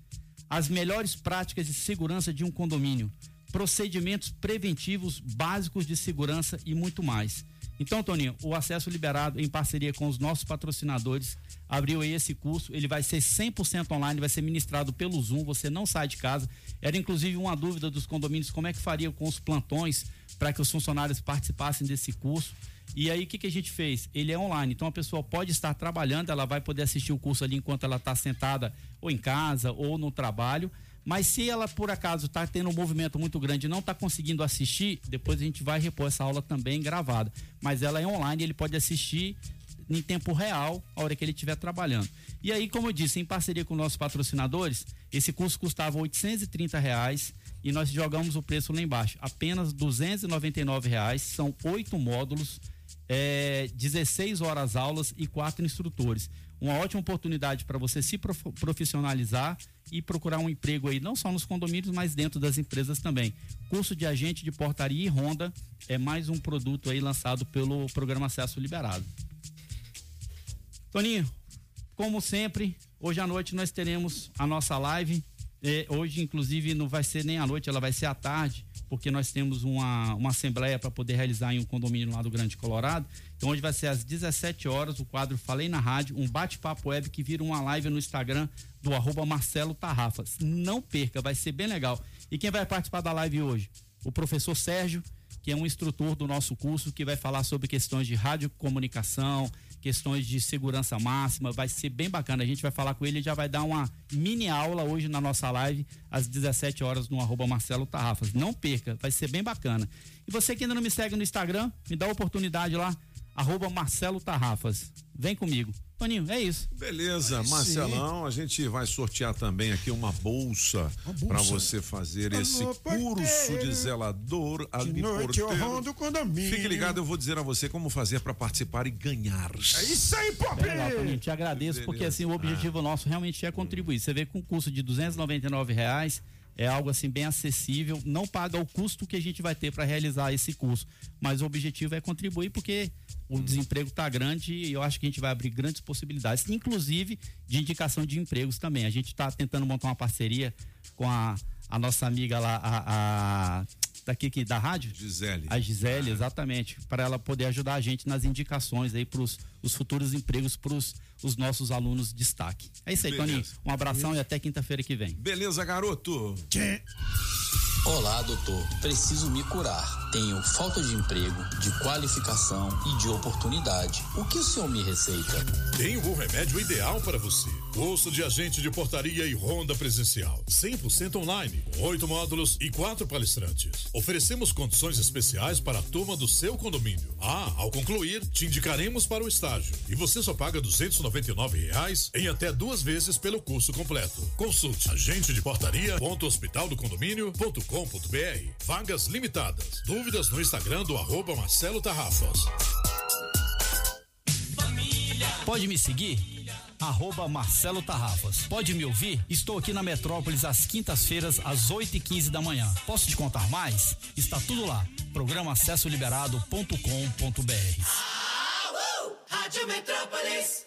as melhores práticas de segurança de um condomínio, procedimentos preventivos básicos de segurança e muito mais. Então, Toninho, o acesso liberado em parceria com os nossos patrocinadores abriu aí esse curso. Ele vai ser 100% online, vai ser ministrado pelo Zoom. Você não sai de casa. Era inclusive uma dúvida dos condomínios como é que faria com os plantões para que os funcionários participassem desse curso. E aí, o que, que a gente fez? Ele é online, então a pessoa pode estar trabalhando, ela vai poder assistir o curso ali enquanto ela está sentada ou em casa ou no trabalho, Mas se ela por acaso está tendo um movimento muito grande e não está conseguindo assistir, depois a gente vai repor essa aula também gravada. Mas ela é online, ele pode assistir em tempo real, a hora que ele estiver trabalhando. E aí, como eu disse, em parceria com nossos patrocinadores, esse curso custava 830 reais e nós jogamos o preço lá embaixo, apenas 299 reais, são oito módulos, é, 16 horas aulas e quatro instrutores. Uma ótima oportunidade para você se prof- profissionalizar e procurar um emprego aí, não só nos condomínios, mas dentro das empresas também. Curso de agente de portaria e Honda é mais um produto aí lançado pelo programa Acesso Liberado. Toninho, como sempre, hoje à noite nós teremos a nossa live. É, hoje, inclusive, não vai ser nem à noite, ela vai ser à tarde, porque nós temos uma, uma assembleia para poder realizar em um condomínio lá do Grande Colorado. Então, hoje vai ser às 17 horas o quadro Falei na Rádio, um bate-papo web que vira uma live no Instagram do arroba Marcelo Tarrafas. Não perca, vai ser bem legal. E quem vai participar da live hoje? O professor Sérgio, que é um instrutor do nosso curso, que vai falar sobre questões de radiocomunicação, questões de segurança máxima, vai ser bem bacana. A gente vai falar com ele e já vai dar uma mini aula hoje na nossa live, às 17 horas, no arroba Marcelo Tarrafas. Não perca, vai ser bem bacana. E você que ainda não me segue no Instagram, me dá a oportunidade lá, arroba Marcelo Tarrafas. Vem comigo. Toninho, é isso. Beleza, Marcelão, a gente vai sortear também aqui uma bolsa, bolsa. para você fazer Alô, esse porteiro. curso de zelador ali porteiro. condomínio. Fique ligado, eu vou dizer a você como fazer para participar e ganhar. É isso aí, Pop! Toninho, te agradeço, porque assim, o objetivo nosso realmente é contribuir. Você vê que um custo de 299 reais é algo assim bem acessível, não paga o custo que a gente vai ter para realizar esse curso, mas o objetivo é contribuir porque o desemprego está grande e eu acho que a gente vai abrir grandes possibilidades, inclusive de indicação de empregos também. A gente está tentando montar uma parceria com a, a nossa amiga lá, a, a daqui aqui, da rádio, Gisele. a Gisele, exatamente, para ela poder ajudar a gente nas indicações aí para os futuros empregos para os nossos alunos de destaque. É isso aí, Beleza. Toninho. Um abração e até quinta-feira que vem. Beleza, garoto? Olá, doutor. Preciso me curar. Tenho falta de emprego, de qualificação e de oportunidade. O que o senhor me receita? Tenho o remédio ideal para você. Curso de agente de portaria e ronda presencial. 100% online, oito módulos e quatro palestrantes. Oferecemos condições especiais para a turma do seu condomínio. Ah, ao concluir, te indicaremos para o estágio. E você só paga 299 reais em até duas vezes pelo curso completo. Consulte agente de portaria.hospitaldocondomínio.com.br. Vagas limitadas. Dúvidas no Instagram do arroba Marcelo Tarrafas. Pode me seguir? Arroba Marcelo Tarrafas. Pode me ouvir? Estou aqui na Metrópolis às quintas-feiras, às 8 e 15 da manhã. Posso te contar mais? Está tudo lá. Programa acessoliberado.com.br. Rádio Metrópolis.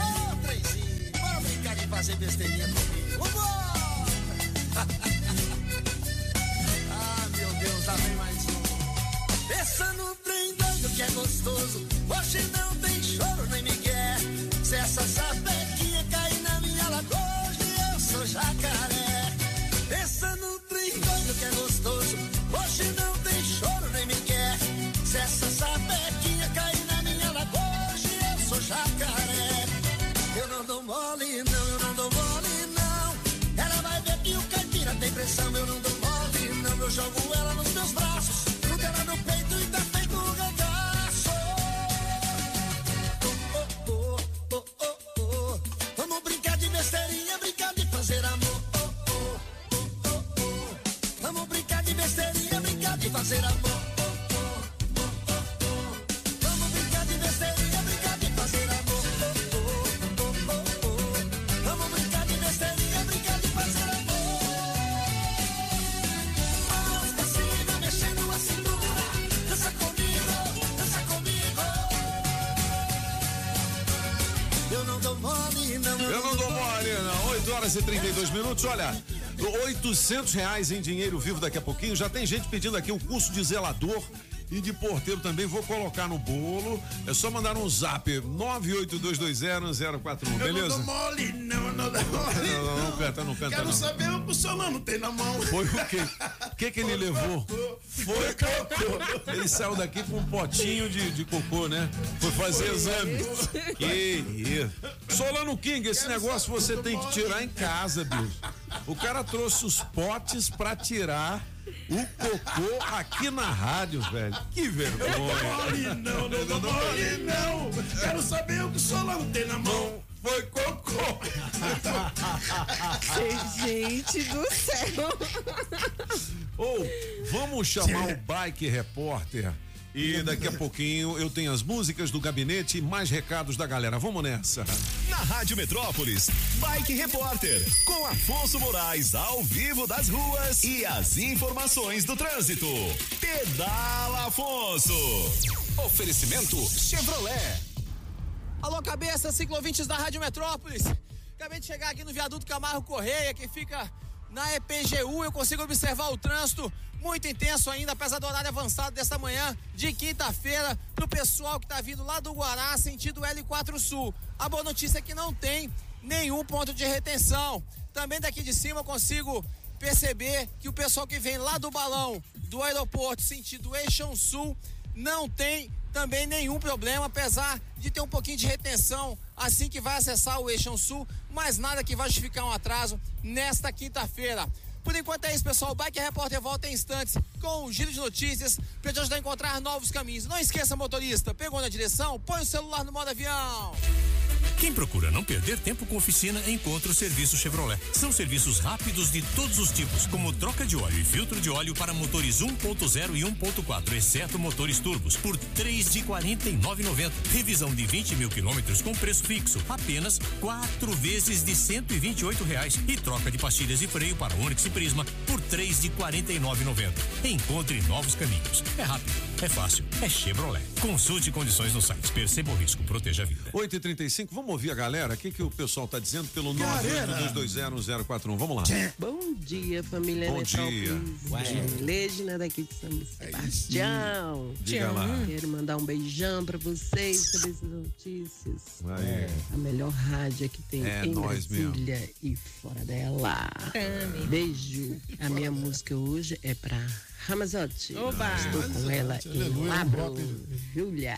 Ô, Trenzinho, bora brincar de fazer besteirinha comigo. Vambora! Deus, lá vem mais um. Pensa no doido que é gostoso. Hoje não tem choro nem migué. Se essa sapequinha cair na minha lagoa, hoje eu sou jacaré. Fazer amor. Vamos brincar de besteirinha, brincar de fazer amor. Vamos brincar de besteirinha, brincar de fazer amor. Mãos pra cima, mexendo a cintura. Dança comigo, dança comigo. Eu não dou mole, não. Eu não dou mole, não. 8 horas e 32 minutos. Olha, 800 reais em dinheiro vivo daqui a pouquinho. Já tem gente pedindo aqui um curso de zelador e de porteiro também. Vou colocar no bolo. É só mandar um zap 982201041. Eu Beleza? não dou mole, não, não dou mole. Não, não, não canta, não canta, Quero não. saber o que o Solano tem na mão. Foi o quê? O que que ele levou? Foi cocô. Ele saiu daqui com um potinho de, de cocô, né? Foi fazer exame. Que isso. Solano King, esse negócio você tem que tirar em casa, bicho. O cara trouxe os potes pra tirar o cocô aqui na rádio, velho. Que vergonha. Mole não, não, não, mole não. Quero saber o que o Solano tem na mão. Foi cocô. Gente do céu. Ou vamos chamar o Bike Repórter. E daqui a pouquinho eu tenho as músicas do gabinete e mais recados da galera. Vamos nessa. Na Rádio Metrópolis, Bike Repórter, com Afonso Moraes ao vivo das ruas e as informações do trânsito. Pedala Afonso. Oferecimento Chevrolet. Alô, cabeça, ciclovintes da Rádio Metrópolis. Acabei de chegar aqui no viaduto Camargo Correia, que fica na EPGU. Eu consigo observar o trânsito muito intenso ainda, apesar do horário avançado desta manhã de quinta-feira, para o pessoal que está vindo lá do Guará, sentido L4 Sul. A boa notícia é que não tem nenhum ponto de retenção. Também daqui de cima eu consigo perceber que o pessoal que vem lá do balão do aeroporto, sentido Eixão Sul, não tem também nenhum problema, apesar de ter um pouquinho de retenção assim que vai acessar o Eixão Sul, mas nada que vai justificar um atraso nesta quinta-feira. Por enquanto é isso, pessoal. O Bike Repórter volta em instantes com o giro de notícias para te ajudar a encontrar novos caminhos. Não esqueça, motorista, pegou na direção, põe o celular no modo avião. Quem procura não perder tempo com oficina, encontra o serviço Chevrolet. São serviços rápidos de todos os tipos, como troca de óleo e filtro de óleo para motores 1.0 e 1.4, exceto motores turbos, por três de quarenta e Revisão de 20 mil quilômetros com preço fixo, apenas quatro vezes de 128 reais. E troca de pastilhas e freio para Onix e Prisma por três de quarenta e Encontre novos caminhos. É rápido, é fácil, é Chevrolet. Consulte condições no site. Perceba o risco, proteja a vida. 8h35, vamos ouvir a galera? O que, que o pessoal tá dizendo pelo 982201041? Vamos lá. Bom dia, família Bom dia. Metrópolis. Legina daqui de São Sebastião. Diga lá. Quero mandar um beijão pra vocês sobre essas notícias. Aí. A melhor rádio que tem É em nós Brasília e fora dela. Beijo. A minha música hoje é pra Ramazotti. Oba. Estou com ela em Labro, Júlia.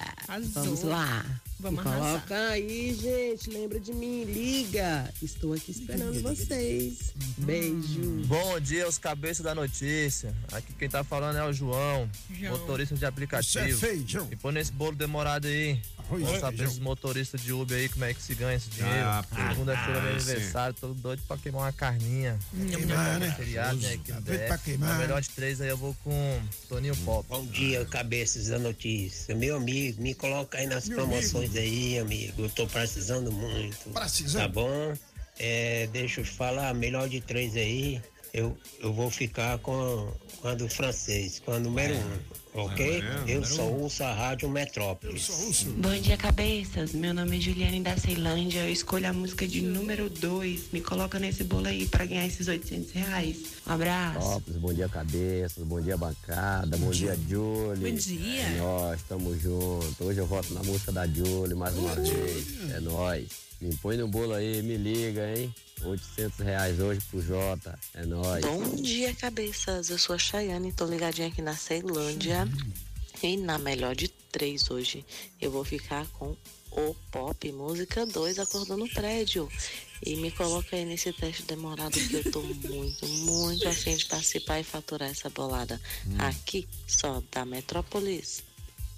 Vamos lá. Vamos. Coloca aí, gente. Lembra de mim. Liga. Estou aqui esperando vocês. Beijo. Bom dia, os cabeças da notícia. Aqui quem tá falando é o João, João. motorista de aplicativo. Você é feio, João. E põe nesse bolo demorado aí. João. saber esses motoristas de Uber aí como é que se ganha esse dinheiro. Ah, pô. Segunda-feira é meu Ah, aniversário, todo doido pra queimar uma carninha. Queimar, né? Feriado, né? DF. pra queimar. Na melhor de três aí eu vou com Toninho Pop. Bom dia, cabeças da notícia. Meu amigo, me coloca aí nas Meu promoções aí, amigo. Eu tô precisando muito. Precisando? Tá bom? É, deixa eu falar, melhor de três aí. Eu, eu vou ficar com, com a do francês, com a número um, ok? Ah, é? eu só um. ouço a Rádio Metrópolis. Bom dia, cabeças. Meu nome é Juliane da Ceilândia. Eu escolho a música de número 2. Me coloca nesse bolo aí pra ganhar esses 800 reais. Um abraço. Topos, bom dia cabeças, bom dia bancada, bom, dia Julie. Bom dia. É nóis, tamo junto. Hoje eu voto na música da Julie mais uma vez. É nóis. Me põe no bolo aí, me liga, hein? 800 reais hoje pro Jota. É nóis. Bom dia, cabeças. Eu sou a Chayane, tô ligadinha aqui na Ceilândia. E na melhor de três hoje, eu vou ficar com o Pop, música 2, Acordou no Prédio. E me coloca aí nesse teste demorado que eu tô muito, muito afim de participar e faturar essa bolada. Aqui, só da Metrópolis.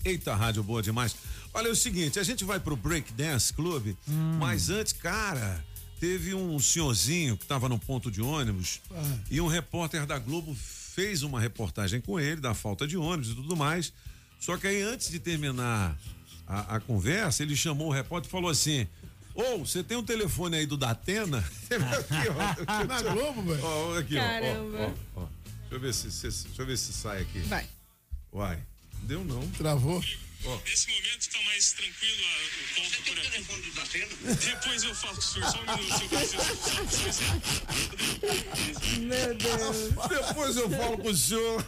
Eita, rádio boa demais. Olha é o seguinte, a gente vai pro Break Dance Club, mas antes, cara, teve um senhorzinho que tava no ponto de ônibus e um repórter da Globo fez uma reportagem com ele da falta de ônibus e tudo mais. Só que aí antes de terminar a, a conversa, ele chamou o repórter e falou assim: Ô, você tem um telefone aí do Datena? Aqui, ó. Na Globo, velho? Ó, aqui, Caramba. ó, ó, ó. Deixa eu ver se, se- deixa eu ver se sai aqui. Vai. Uai, deu não. Travou. Ó. Nesse momento tá mais tranquilo a- o ponto por aqui. Depois eu falo com o senhor, só um minuto, se eu preciso. Meu Deus. Depois eu falo com o senhor.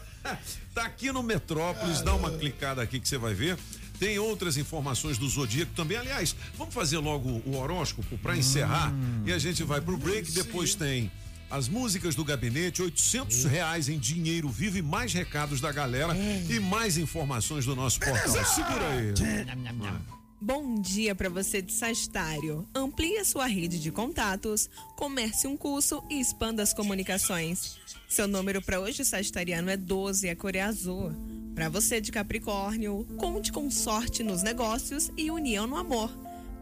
Tá aqui no Metrópolis, dá uma clicada aqui que você vai ver. Tem outras informações do Zodíaco também. Aliás, vamos fazer logo o horóscopo para encerrar e a gente vai pro break. Depois tem as músicas do gabinete, 800 reais em dinheiro vivo e mais recados da galera e mais informações do nosso portal. Segura aí. Bom dia para você de Sagitário. Amplie a sua rede de contatos, comece um curso e expanda as comunicações. Seu número para hoje, Sagitariano, é 12, a cor é azul. Para você de Capricórnio, conte com sorte nos negócios e união no amor.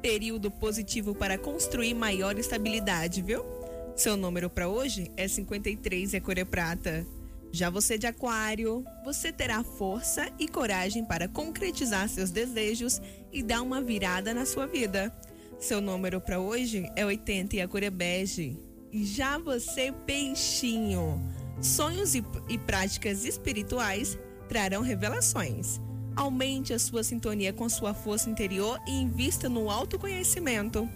Período positivo para construir maior estabilidade, viu? Seu número para hoje é 53 e a cor é prata. Já você de Aquário, você terá força e coragem para concretizar seus desejos e dar uma virada na sua vida. Seu número para hoje é 80 e a cor é bege. E já você, peixinho, sonhos e, e práticas espirituais trarão revelações. Aumente a sua sintonia com sua força interior e invista no autoconhecimento.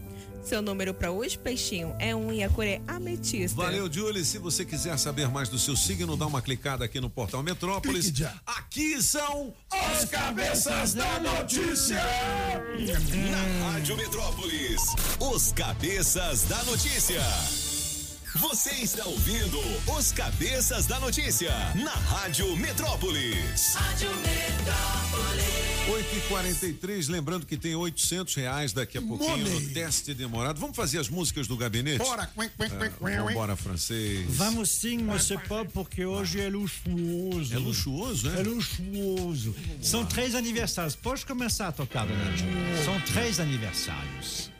Seu número para hoje, peixinho, é um e a cor é ametista. Valeu, Julie. Se você quiser saber mais do seu signo, dá uma clicada aqui no portal Metrópolis. Aqui são os cabeças da notícia. Na Rádio Metrópolis, os cabeças da notícia. Você está ouvindo os cabeças da notícia na Rádio Metrópolis. Rádio Metrópolis. 8 e 43 lembrando que tem 800 reais daqui a pouquinho Money. no teste demorado. Vamos fazer as músicas do gabinete? Bora, quen, quen, quen, quen, É, Vambora, francês. Vamos sim, Monsieur Pop, porque hoje é luxuoso. É luxuoso, é? É luxuoso. São três aniversários. Pode começar a tocar, dona. São três aniversários.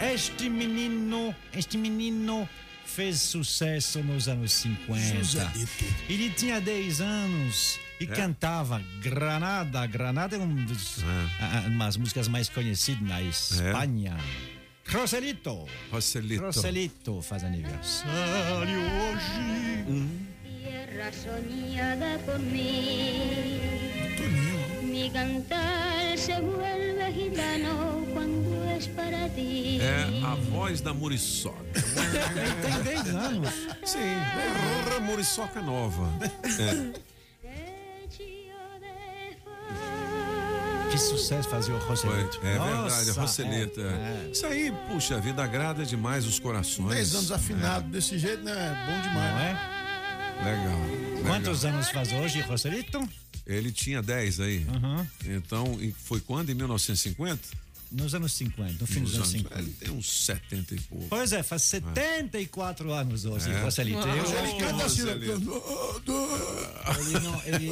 Este menino, este menino fez sucesso nos anos 50. Joselito. Ele tinha 10 anos e É? cantava Granada. Granada é um ah, ah, umas músicas mais conhecidas na Espanha. Roselito. Roselito. Roselito faz aniversário hoje. tierra soñada por mí. Mi cantar se vuelve gitano cuando para ti. É a voz da Muriçoca. Tem 10 anos. Sim, é Muriçoca nova. É. Que sucesso fazia o Foi, Roselito. é verdade, a Roselita. é, é. Isso aí, puxa, a vida agrada demais os corações. 10 anos afinado desse jeito, né? É bom demais. Não é? Legal. Quantos anos faz hoje, Roselito? Ele tinha 10 aí. Uhum. Então, e foi quando? Em 1950? Nos anos 50, no fim dos anos 50. Ele tem uns 70 e pouco. Pois é, faz 74 anos hoje, É. Roselito. Eu- Ele canta assim, né? Ele não, ele,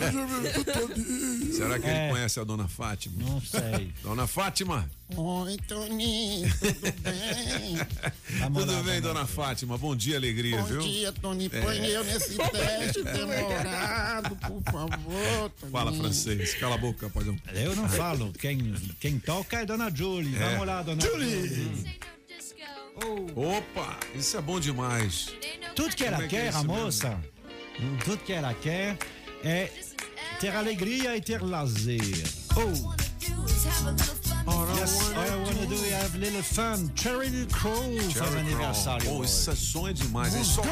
Será que É. ele conhece a dona Fátima? Não sei. Dona Fátima? Oi, Toninho, tudo bem? Vamos Tudo lá, bem, vamos dona Fátima? Bom dia, alegria, Bom viu? dia, Tony. É. Põe eu nesse teste demorado, por favor, Toninho. Fala francês, cala a boca, padrão. Eu não falo. Quem, quem toca é Dona Julie. É. Vamos lá, Dona Julie. Opa, isso é bom demais. Tudo que ela é que é quer, isso a mesmo? moça, tudo que ela quer é ter alegria e ter lazer. Oh. Yes, all I wanna do is have little fun. Cherry Crow faz Cherry aniversário. Crow. Oh, isso é sonho demais, hein? O som.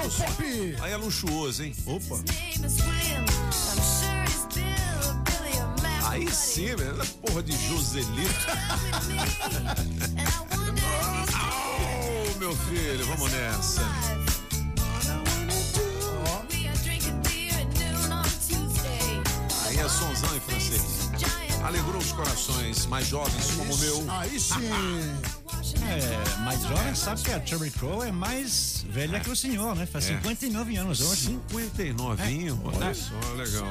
Aí é luxuoso, hein? Opa. Aí sim, velho. Essa Porra de Joselito. oh, meu filho, vamos nessa. Aí é sonzão em francês. Alegrou os corações mais jovens como o meu. Aí sim. É, mais jovem sabe que a Cherry Crow é mais velha que o senhor, né? Faz É. 59 anos hoje. 59, olha É. só, legal.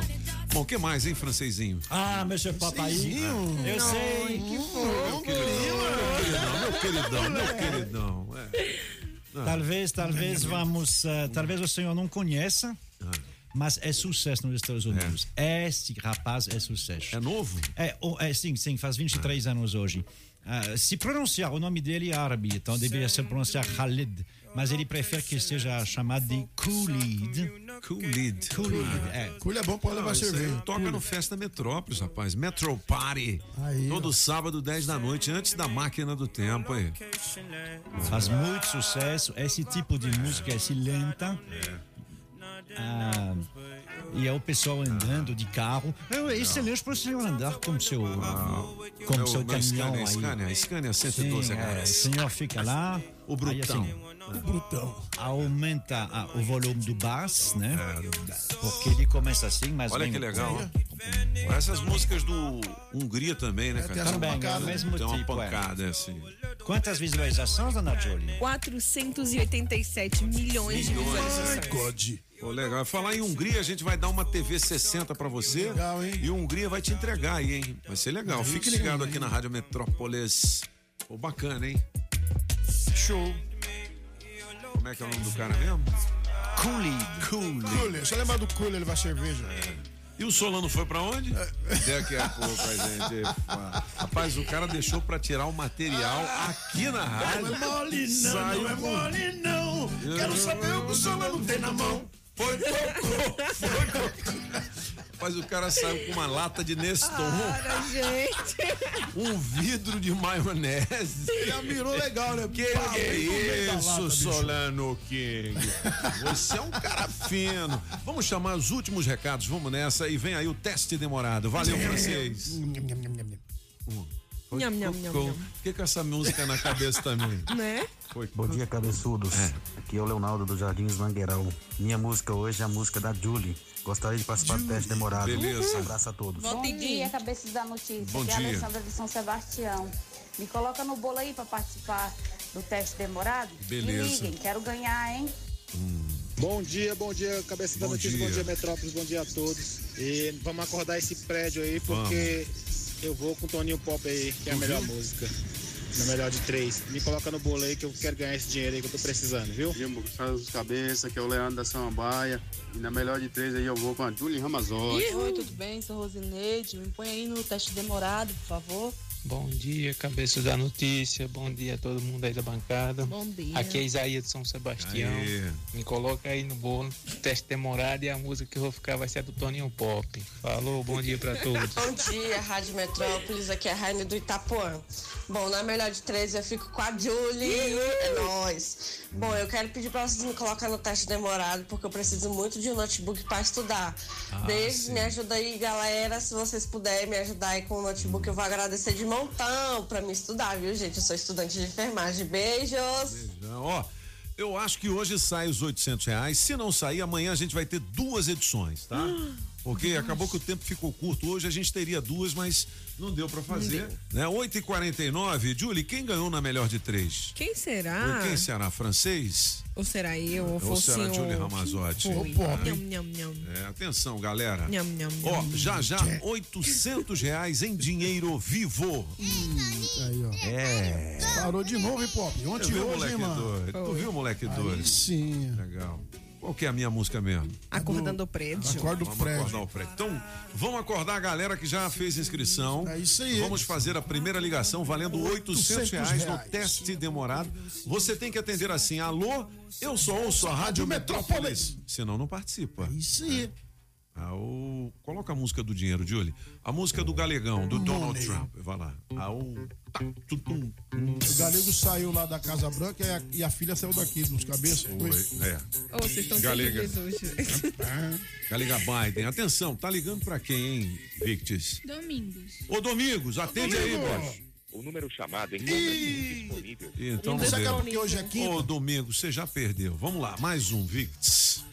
Bom, o que mais, hein, francesinho? Ah, Monsieur Papai. Eu sei. Meu queridão, meu queridão, meu queridão. É. Ah. Talvez, talvez vamos. eh, talvez o senhor não conheça, mas é sucesso nos Estados Unidos. Este rapaz é sucesso. É novo? É, oh, é sim, sim, faz 23 anos hoje. Ah, se pronunciar, o nome dele é árabe, então deveria ser pronunciar Khalid, mas ele prefere que seja chamado de Khalid. Khalid. Khalid, é. Culha é bom pra levar aí cerveja. Toca no Festa Metrópolis, rapaz. Metro Party. Todo sábado, 10 da noite, antes da máquina do tempo aí. Faz muito sucesso. Esse tipo de música, esse lenta. Ah, E é o pessoal andando de carro. É excelente para você andar com seu, com Meu- seu meu caminhão Scania, aí. Scania, Scania 112 Sim, é, o senhor fica lá. O brutão. aí, assim, O brutão. Aumenta ah, o volume do bass, né? Porque ele começa assim, mas É. Olha que legal, ó. Essas músicas do Hungria também, né, É, cara? Também, é o mesmo Tem uma tipo, é. pancada, é assim. Quantas visualizações, dona Jolie? 487 milhões de visualizações. Pô, legal. Falar em Hungria, a gente vai dar uma TV 60 pra você. Legal, hein? E o Hungria vai te entregar aí, hein? Vai ser legal. Fique ligado aqui na Rádio Metrópolis. Pô, bacana, hein? Show. Como é que é o nome do cara mesmo? Cooley. Cooley. Cooler, só lembrar do Cooler, ele vai cerveja. E o Solano foi pra onde? Daqui a pouco a gente. Rapaz, o cara deixou pra tirar o material aqui na rádio. Não é mole não, Saiu não é mole não. Quero saber o que o Solano tem na mão. Foi cocô, foi cocô. Rapaz, o cara saiu com uma lata de Neston. Para, gente. Um vidro de maionese. Já virou legal, né? Que Pá, que é isso, lata. Solano King? Você é um cara fino. Vamos chamar os últimos recados, vamos nessa e vem aí o teste demorado. Valeu, francês. Nham, nham, nham, nham. Por que com essa música na cabeça também? Né? Foi. Bom dia, cabeçudos. Aqui é o Leonardo do Jardins Mangueirão. Minha música hoje é a música da Julie. Gostaria de participar do teste demorado. Beleza. Um abraço a todos. Bom dia, cabeças da notícia. Bom Aqui é a dia. Alessandra de São Sebastião. Me coloca no bolo aí pra participar do teste demorado. Beleza. Me liguem, quero ganhar, hein? Bom dia, bom dia, cabeça da Bom notícia, dia. bom dia, Metrópolis, bom dia a todos. E vamos acordar esse prédio aí, porque eu vou com o Toninho Pop aí, que é a Tu melhor música. Na melhor de três. Me coloca no bolo aí que eu quero ganhar esse dinheiro aí que eu tô precisando, viu? Faz os cabeça, que é o Leandro da Samambaia. E na melhor de três aí eu vou com a Julie Ramazotti. Oi, tudo bem? Sou Rosineide. Me põe aí no teste demorado, por favor. Bom dia, cabeça da notícia. Bom dia a todo mundo aí da bancada. Bom dia. Aqui é Isaías de São Sebastião. Aê. Me coloca aí no bolo. Teste demorado e a música que eu vou ficar vai ser a do Toninho Pop. Falou, bom dia pra todos. Bom dia, Rádio Metrópolis, aqui é a Raine do Itapuã. Bom, na melhor de três eu fico com a Julie, é nóis. Bom, eu quero pedir pra vocês me colocar no teste demorado, porque eu preciso muito de um notebook pra estudar. Ah, Beijo, sim. me ajuda aí, galera. Se vocês puderem me ajudar aí com o notebook, eu vou agradecer de montão pra me estudar, viu, gente? Eu sou estudante de enfermagem. Beijos! Não, Ó, eu acho que hoje sai os 800 reais. Se não sair, amanhã a gente vai ter duas edições, tá? Porque acabou que o tempo ficou curto. Hoje a gente teria duas, mas não deu pra fazer. Né? 8h49, Julie, quem ganhou na melhor de três? Quem será? Quem será? Francês? Ou será eu? Ou, Ou será senhor? Julie Ramazotti? Hein? nham, nham. É, atenção, galera. Nham, nham, Ó, nham. já já, 800 reais em dinheiro vivo. Aí, ó. É. Parou de novo, hein, Pop? Ontem hoje, hein, mano? Tu viu, moleque doido? sim. Legal. Qual que é a minha música mesmo? Acordando o prédio. Acorda o Vamos prédio. acordar o prédio. Então, vamos acordar a galera que já fez inscrição. É isso aí. Vamos fazer a primeira ligação valendo 800 reais no teste demorado. Você tem que atender assim: alô, eu só ouço a Rádio Metrópolis. Senão não participa. É isso aí. Ah, o... Coloca a música do dinheiro, Julie. A música do Galegão, do Donald Trump. Vai lá. Ah, o... tá. O galego saiu lá da Casa Branca e a, e a filha saiu daqui, nos cabeças. Foi. É. Ô, vocês estão Galega. hoje. Galega Biden. Atenção, tá ligando pra quem, hein, Victis? Domingos. Ô, Domingos, atende aí, boss. O número chamado encontra-se disponível. Então sei deu. porque hoje é quinta. Ô, Domingo, você já perdeu. Vamos lá, mais um, Victis.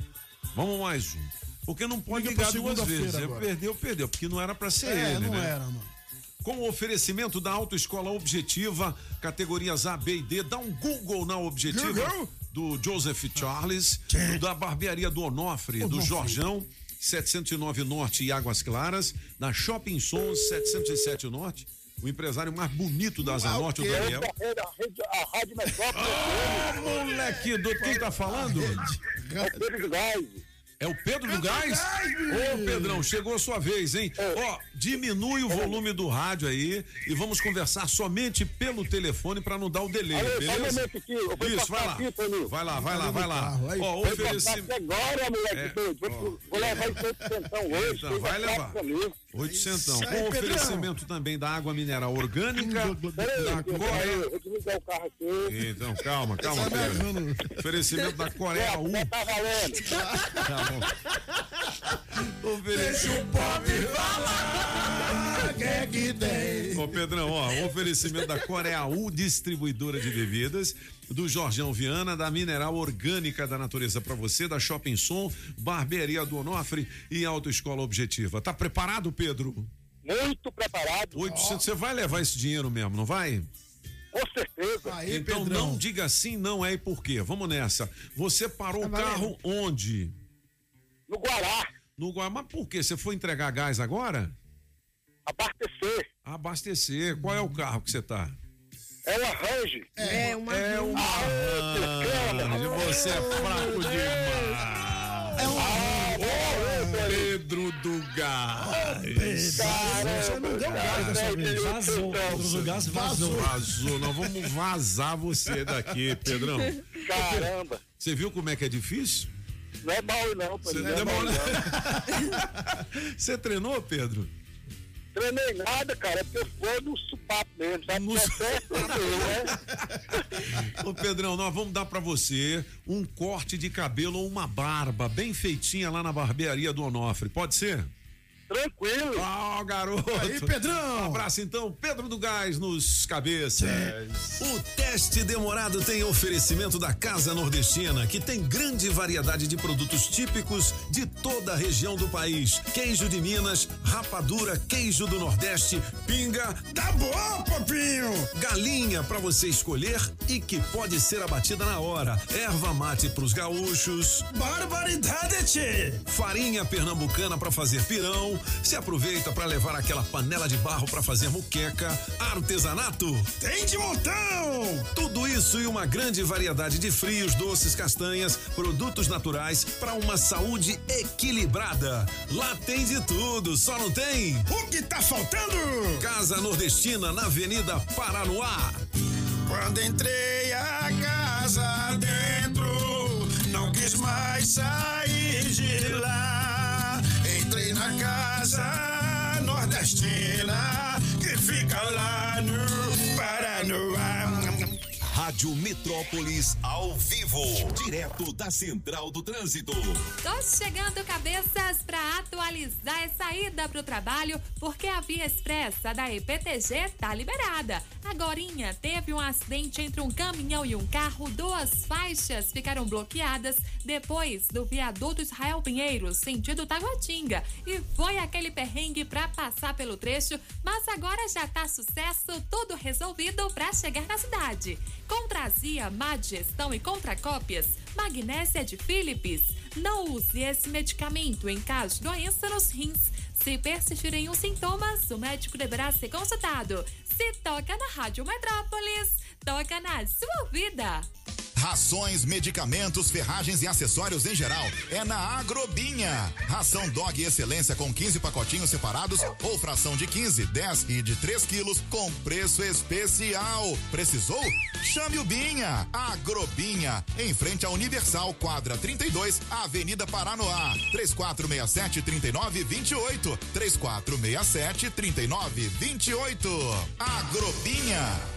Vamos mais um. Porque não pode Liga ligar duas vezes. agora. Perdeu, perdeu, porque não era pra ser É, ele, não né? era, mano. Com o oferecimento da Autoescola Objetiva, categorias A, B e D, dá um Google na Objetiva Google. do Joseph Charles, do da Barbearia do Onofre, do. Jorjão, 709 Norte e Águas Claras, na Shopping Sons 707 Norte, o empresário mais bonito da Asa Norte, o Daniel. A Rádio Metrópolis. Ah, moleque do quem tá falando? É Gás. É o Pedro do Gás? Ô, Pedrão, chegou a sua vez, hein? Ó, diminui o volume do rádio aí e vamos conversar somente pelo telefone pra não dar o delay, um beleza? momento aqui, eu vou Isso, vai lá. aqui. Vai lá, vai lá, vai lá. carro, aí. Ó, oferecimento. agora, moleque É. Vou, vou levar pra atenção hoje. Então, vai levar. mesmo. Oitocentão. Com oferecimento também da água mineral orgânica, da Coreia. Vou desligar o carro aqui. Então, calma, calma, Pedro. Oferecimento da Coreia U. Tá valendo. Tá bom. Deixa o pop falar. Que é que tem? Ô Pedrão, ó, oferecimento da Coreia U, distribuidora de bebidas, do Jorgão Viana, da Mineral Orgânica da Natureza pra você, da Shopping Som, Barbearia do Onofre e Autoescola Objetiva. Tá preparado, Pedro? Muito preparado. 800, você vai levar esse dinheiro mesmo, não vai? Com certeza. Aí, então Pedrão. não diga sim, não é e por quê. Vamos nessa. Você parou Tá o carro onde? No Guará. No Guará. Mas por quê? Você foi entregar gás agora? Abastecer. Abastecer. Qual é o carro que você tá? É uma Range. É uma É uma Range. Você é fraco demais. É um Pedro do Gás. Você não deu gás vez. Vazou. Pedro do Gás vazou. Vazou. Nós vamos vazar você daqui, Pedrão. Caramba. Você viu como é que é difícil? Não é mal não, Não é mal demora- não. Você treinou, Pedro? Treinei nada, cara. É porque eu vou no supapo mesmo, sabe? No No su- certo, eu, né? Ô Pedrão, nós vamos dar pra você um corte de cabelo ou uma barba bem feitinha lá na barbearia do Onofre. Pode ser? Tranquilo. Ó, garoto. Aí, Pedrão. Um abraço então, Pedro do Gás nos cabeças. O teste demorado tem oferecimento da Casa Nordestina, que tem grande variedade de produtos típicos de toda a região do país. Queijo de Minas, rapadura, queijo do Nordeste, pinga. Tá bom, papinho. Galinha para você escolher e que pode ser abatida na hora. Erva mate pros gaúchos. Barbaridade, tchê. Farinha pernambucana para fazer pirão. Se aproveita para levar aquela panela de barro para fazer muqueca. Artesanato. Tem de montão. Tudo isso e uma grande variedade de frios, doces, castanhas, produtos naturais para uma saúde equilibrada. Lá tem de tudo, só não tem. O que tá faltando? Casa Nordestina na Avenida Paranoá. Quando entrei a casa dentro, não quis mais sair de lá. Na casa nordestina que fica lá no Paranoá. Rádio Metrópolis ao vivo, direto da Central do Trânsito. Tô chegando, cabeças, para atualizar essa ida pro trabalho, porque a via expressa da EPTG tá liberada. Agorinha teve um acidente entre um caminhão e um carro, duas faixas ficaram bloqueadas depois do viaduto Israel Pinheiro, sentido Taguatinga. E foi aquele perrengue pra passar pelo trecho, mas agora já tá sucesso, tudo resolvido pra chegar na cidade. Contrazia, má digestão e contracópias, magnésia de Philips. Não use esse medicamento em caso de doença nos rins. Se persistirem os sintomas, o médico deverá ser consultado. Se toca na Rádio Metrópolis, toca na sua vida. Rações, medicamentos, ferragens e acessórios em geral é na Agrobinha. Ração Dog Excelência com 15 pacotinhos separados ou fração de 15, 10 e de 3 quilos com preço especial. Precisou? Chame o Binha. Agrobinha, em frente à Universal, quadra 32, Avenida Paranoá. 3467 3928. 3467 3928. Agrobinha.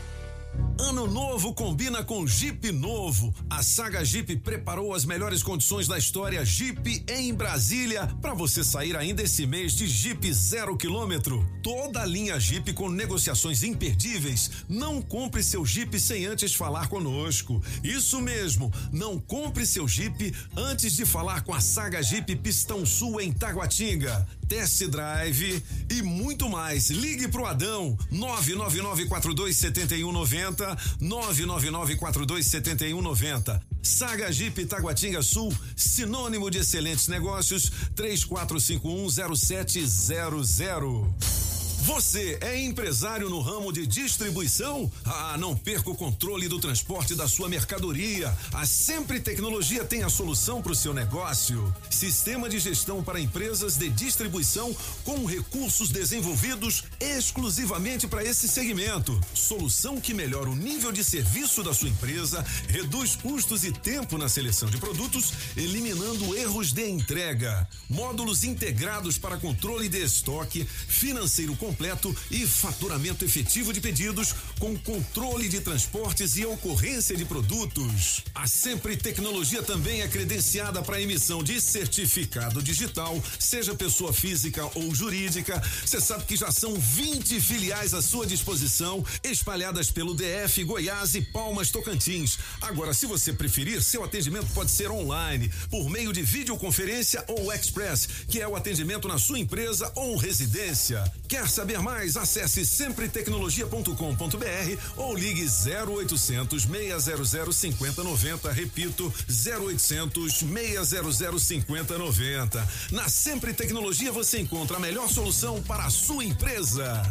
Ano novo combina com Jeep novo. A Saga Jeep preparou as melhores condições da história Jeep em Brasília para você sair ainda esse mês de Jeep zero quilômetro. Toda a linha Jeep com negociações imperdíveis. Não compre seu Jeep sem antes falar conosco. Isso mesmo, não compre seu Jeep antes de falar com a Saga Jeep Pistão Sul em Taguatinga. Test drive e muito mais. Ligue pro Adão 999427190 999427190. Saga Jeep Taguatinga Sul, sinônimo de excelentes negócios 34510700. Você é empresário no ramo de distribuição? Ah, não perca o controle do transporte da sua mercadoria. A Sempre Tecnologia tem a solução para o seu negócio. Sistema de gestão para empresas de distribuição com recursos desenvolvidos exclusivamente para esse segmento. Solução que melhora o nível de serviço da sua empresa, reduz custos e tempo na seleção de produtos, eliminando erros de entrega. Módulos integrados para controle de estoque, financeiro completo e faturamento efetivo de pedidos com controle de transportes e ocorrência de produtos. A Sempre Tecnologia também é credenciada para emissão de certificado digital, seja pessoa física ou jurídica. Você sabe que já são 20 filiais à sua disposição, espalhadas pelo DF, Goiás e Palmas Tocantins. Agora, se você preferir, seu atendimento pode ser online, por meio de videoconferência ou express, que é o atendimento na sua empresa ou residência. Quer saber mais? Acesse sempretecnologia.com.br ou ligue 0800 600 5090. Repito, 0800 600 5090. Na Sempre Tecnologia você encontra a melhor solução para a sua empresa.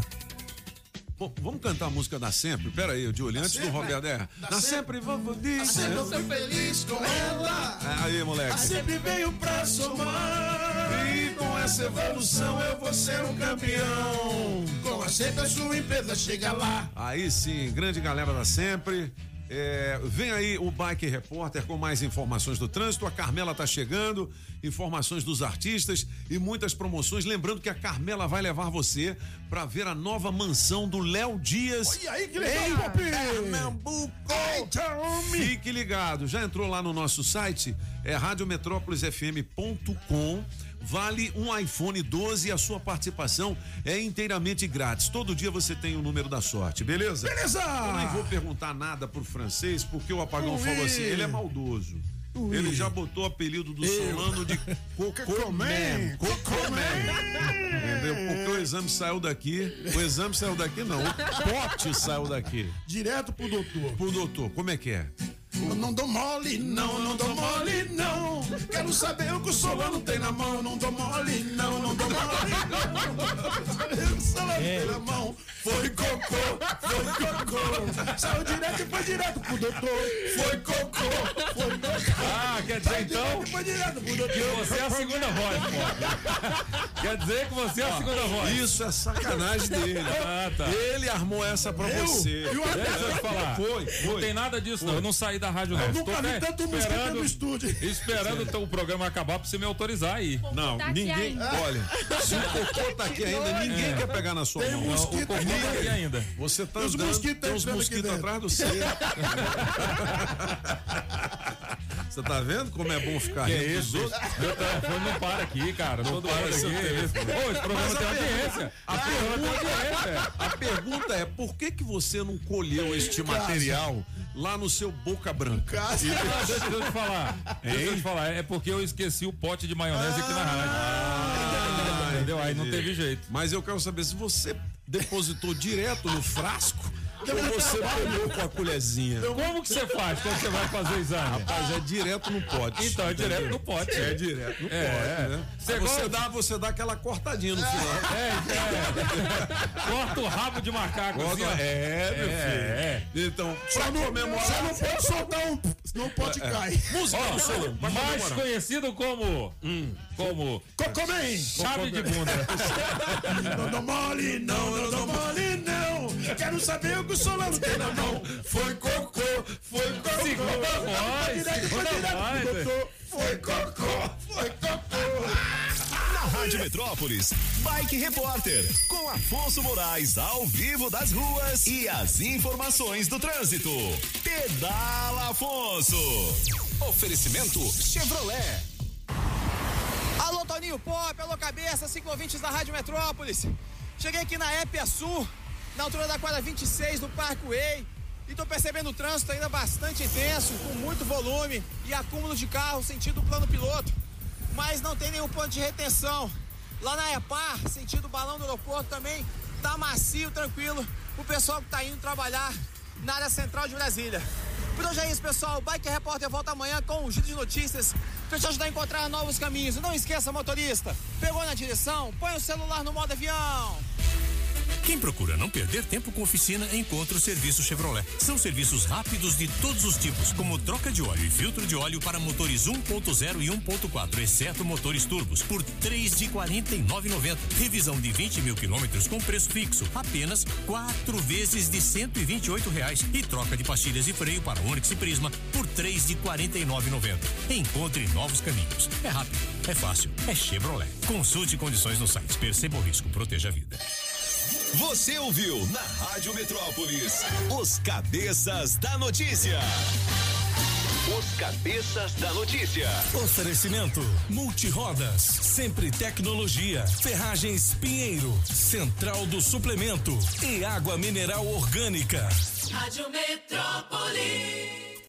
Bom, vamos cantar a música da Sempre? Pera aí, Júlio, antes do Roberto. É. Da Sempre, vamos dizer. Sempre eu tô feliz com ela. É, Aí, moleque. A sempre veio pra somar. E com essa evolução eu vou ser um campeão. Com a sempre a sua empresa chega lá. Aí sim, grande galera da Sempre. É, vem aí o Bike Repórter com mais informações do trânsito. A Carmela tá chegando, informações dos artistas e muitas promoções. Lembrando que a Carmela vai levar você para ver a nova mansão do Léo Dias. Olha aí que legal! Pernambuco. Fique ligado. Já entrou lá no nosso site? É radiometrópolisfm.com. Vale um iPhone 12 e a sua participação é inteiramente grátis. Todo dia você tem o número da sorte, beleza? Beleza! Eu nem vou perguntar nada pro francês, porque o apagão Ui. falou assim: ele é maldoso. Ui. Ele já botou o apelido do Eu. Solano de Cocomé. Cocomé. Entendeu? Porque o exame saiu daqui. O exame saiu daqui, não. O pote saiu daqui. Direto pro doutor. Pro doutor, como é que é? Eu não dou mole, não, não dou mole, não. Quero saber o que o Solano tem na mão. Não dou mole, não, não dou mole, não. O que o Solano tem na mão. Foi cocô, foi cocô. Saiu direto e foi direto pro doutor. Foi cocô, foi cocô. Ah, quer dizer então foi direto pro doutor. que você é a segunda voz, pô. Quer dizer que você é a segunda voz. Isso é sacanagem dele. Ah, tá. Ele armou essa pra você. E o Deixa eu te falar. Foi, Não foi. tem nada disso, não. Eu não saí da rádio, não. Eu Tô nunca vi tanto esperando, no estúdio. esperando então o programa acabar pra você me autorizar aí. Não, Tá ninguém. ainda. Olha, se o cocô tá aqui ainda, ninguém quer pegar na sua Tem mão. um Não, o mosquito aqui. tá aqui ainda. Você tá Os andando, mosquitos tem uns mosquitos atrás do seu. Você tá vendo como é bom ficar Que rindo dos isso? outros? Meu telefone não para aqui, cara. Todo para mundo seu aqui. Ô, esse programa a tem audiência. A programa tem pergunta, audiência. a pergunta é por que que você não colheu este material lá no seu boca branca? Ah, Deixa eu te falar. Deixa eu te falar. É porque eu esqueci o pote de maionese aqui na rádio. Entendeu? Aí não teve jeito. Mas eu quero saber se você depositou direto no frasco ou você pegou com a colherzinha. Como que você faz quando você vai fazer o exame? Rapaz, é direto no pote. Então, é direto no pote. É direto no É, pote, é. né? Você você, dá, você dá aquela cortadinha no final. É, é. Corta o rabo de macaco. assim, ó. É, meu É, filho. Então, pra Só não, comemorar. só não pode soltar um, senão o pote cai. Música Solano. pra mais conhecido como. Como. Cocomém! Chave de bunda. Não dou mole, não, não dou mole, não. Quero saber o que o Solano tem na mão. Foi cocô, foi cocô. Segunda voz, segunda voz. Foi cocô, foi cocô. Na Rádio Metrópolis, Bike Repórter, com Afonso Moraes ao vivo das ruas e as informações do trânsito. Pedala Afonso. Oferecimento Chevrolet. Alô, Toninho Pop, alô, cabeça, ciclovintes da Rádio Metrópolis. Cheguei aqui na Épia Sul, na altura da quadra 26 do Parkway, e tô percebendo o trânsito ainda bastante intenso, com muito volume e acúmulo de carros sentido plano piloto. Mas não tem nenhum ponto de retenção. Lá na EPAR, sentido balão do aeroporto também, tá macio, tranquilo, o pessoal que tá indo trabalhar na área central de Brasília. Por hoje é isso, pessoal. O Bike Repórter volta amanhã com um giro de notícias para te ajudar a encontrar novos caminhos. Não esqueça, motorista, pegou na direção, põe o celular no modo avião. Quem procura não perder tempo com oficina, encontra o serviço Chevrolet. São serviços rápidos de todos os tipos, como troca de óleo e filtro de óleo para motores 1.0 e 1.4, exceto motores turbos, por três de 49,90. Revisão de 20 mil quilômetros com preço fixo, apenas quatro vezes de 128 reais. E troca de pastilhas e freio para Onix e Prisma por três de 49,90. Encontre novos caminhos. É rápido, é fácil, é Chevrolet. Consulte condições no site. Perceba o risco, proteja a vida. Você ouviu na Rádio Metrópolis os cabeças da notícia. Os cabeças da notícia. Oferecimento Multirodas, sempre tecnologia, Ferragens Pinheiro, Central do Suplemento e Água Mineral Orgânica. Rádio Metrópolis.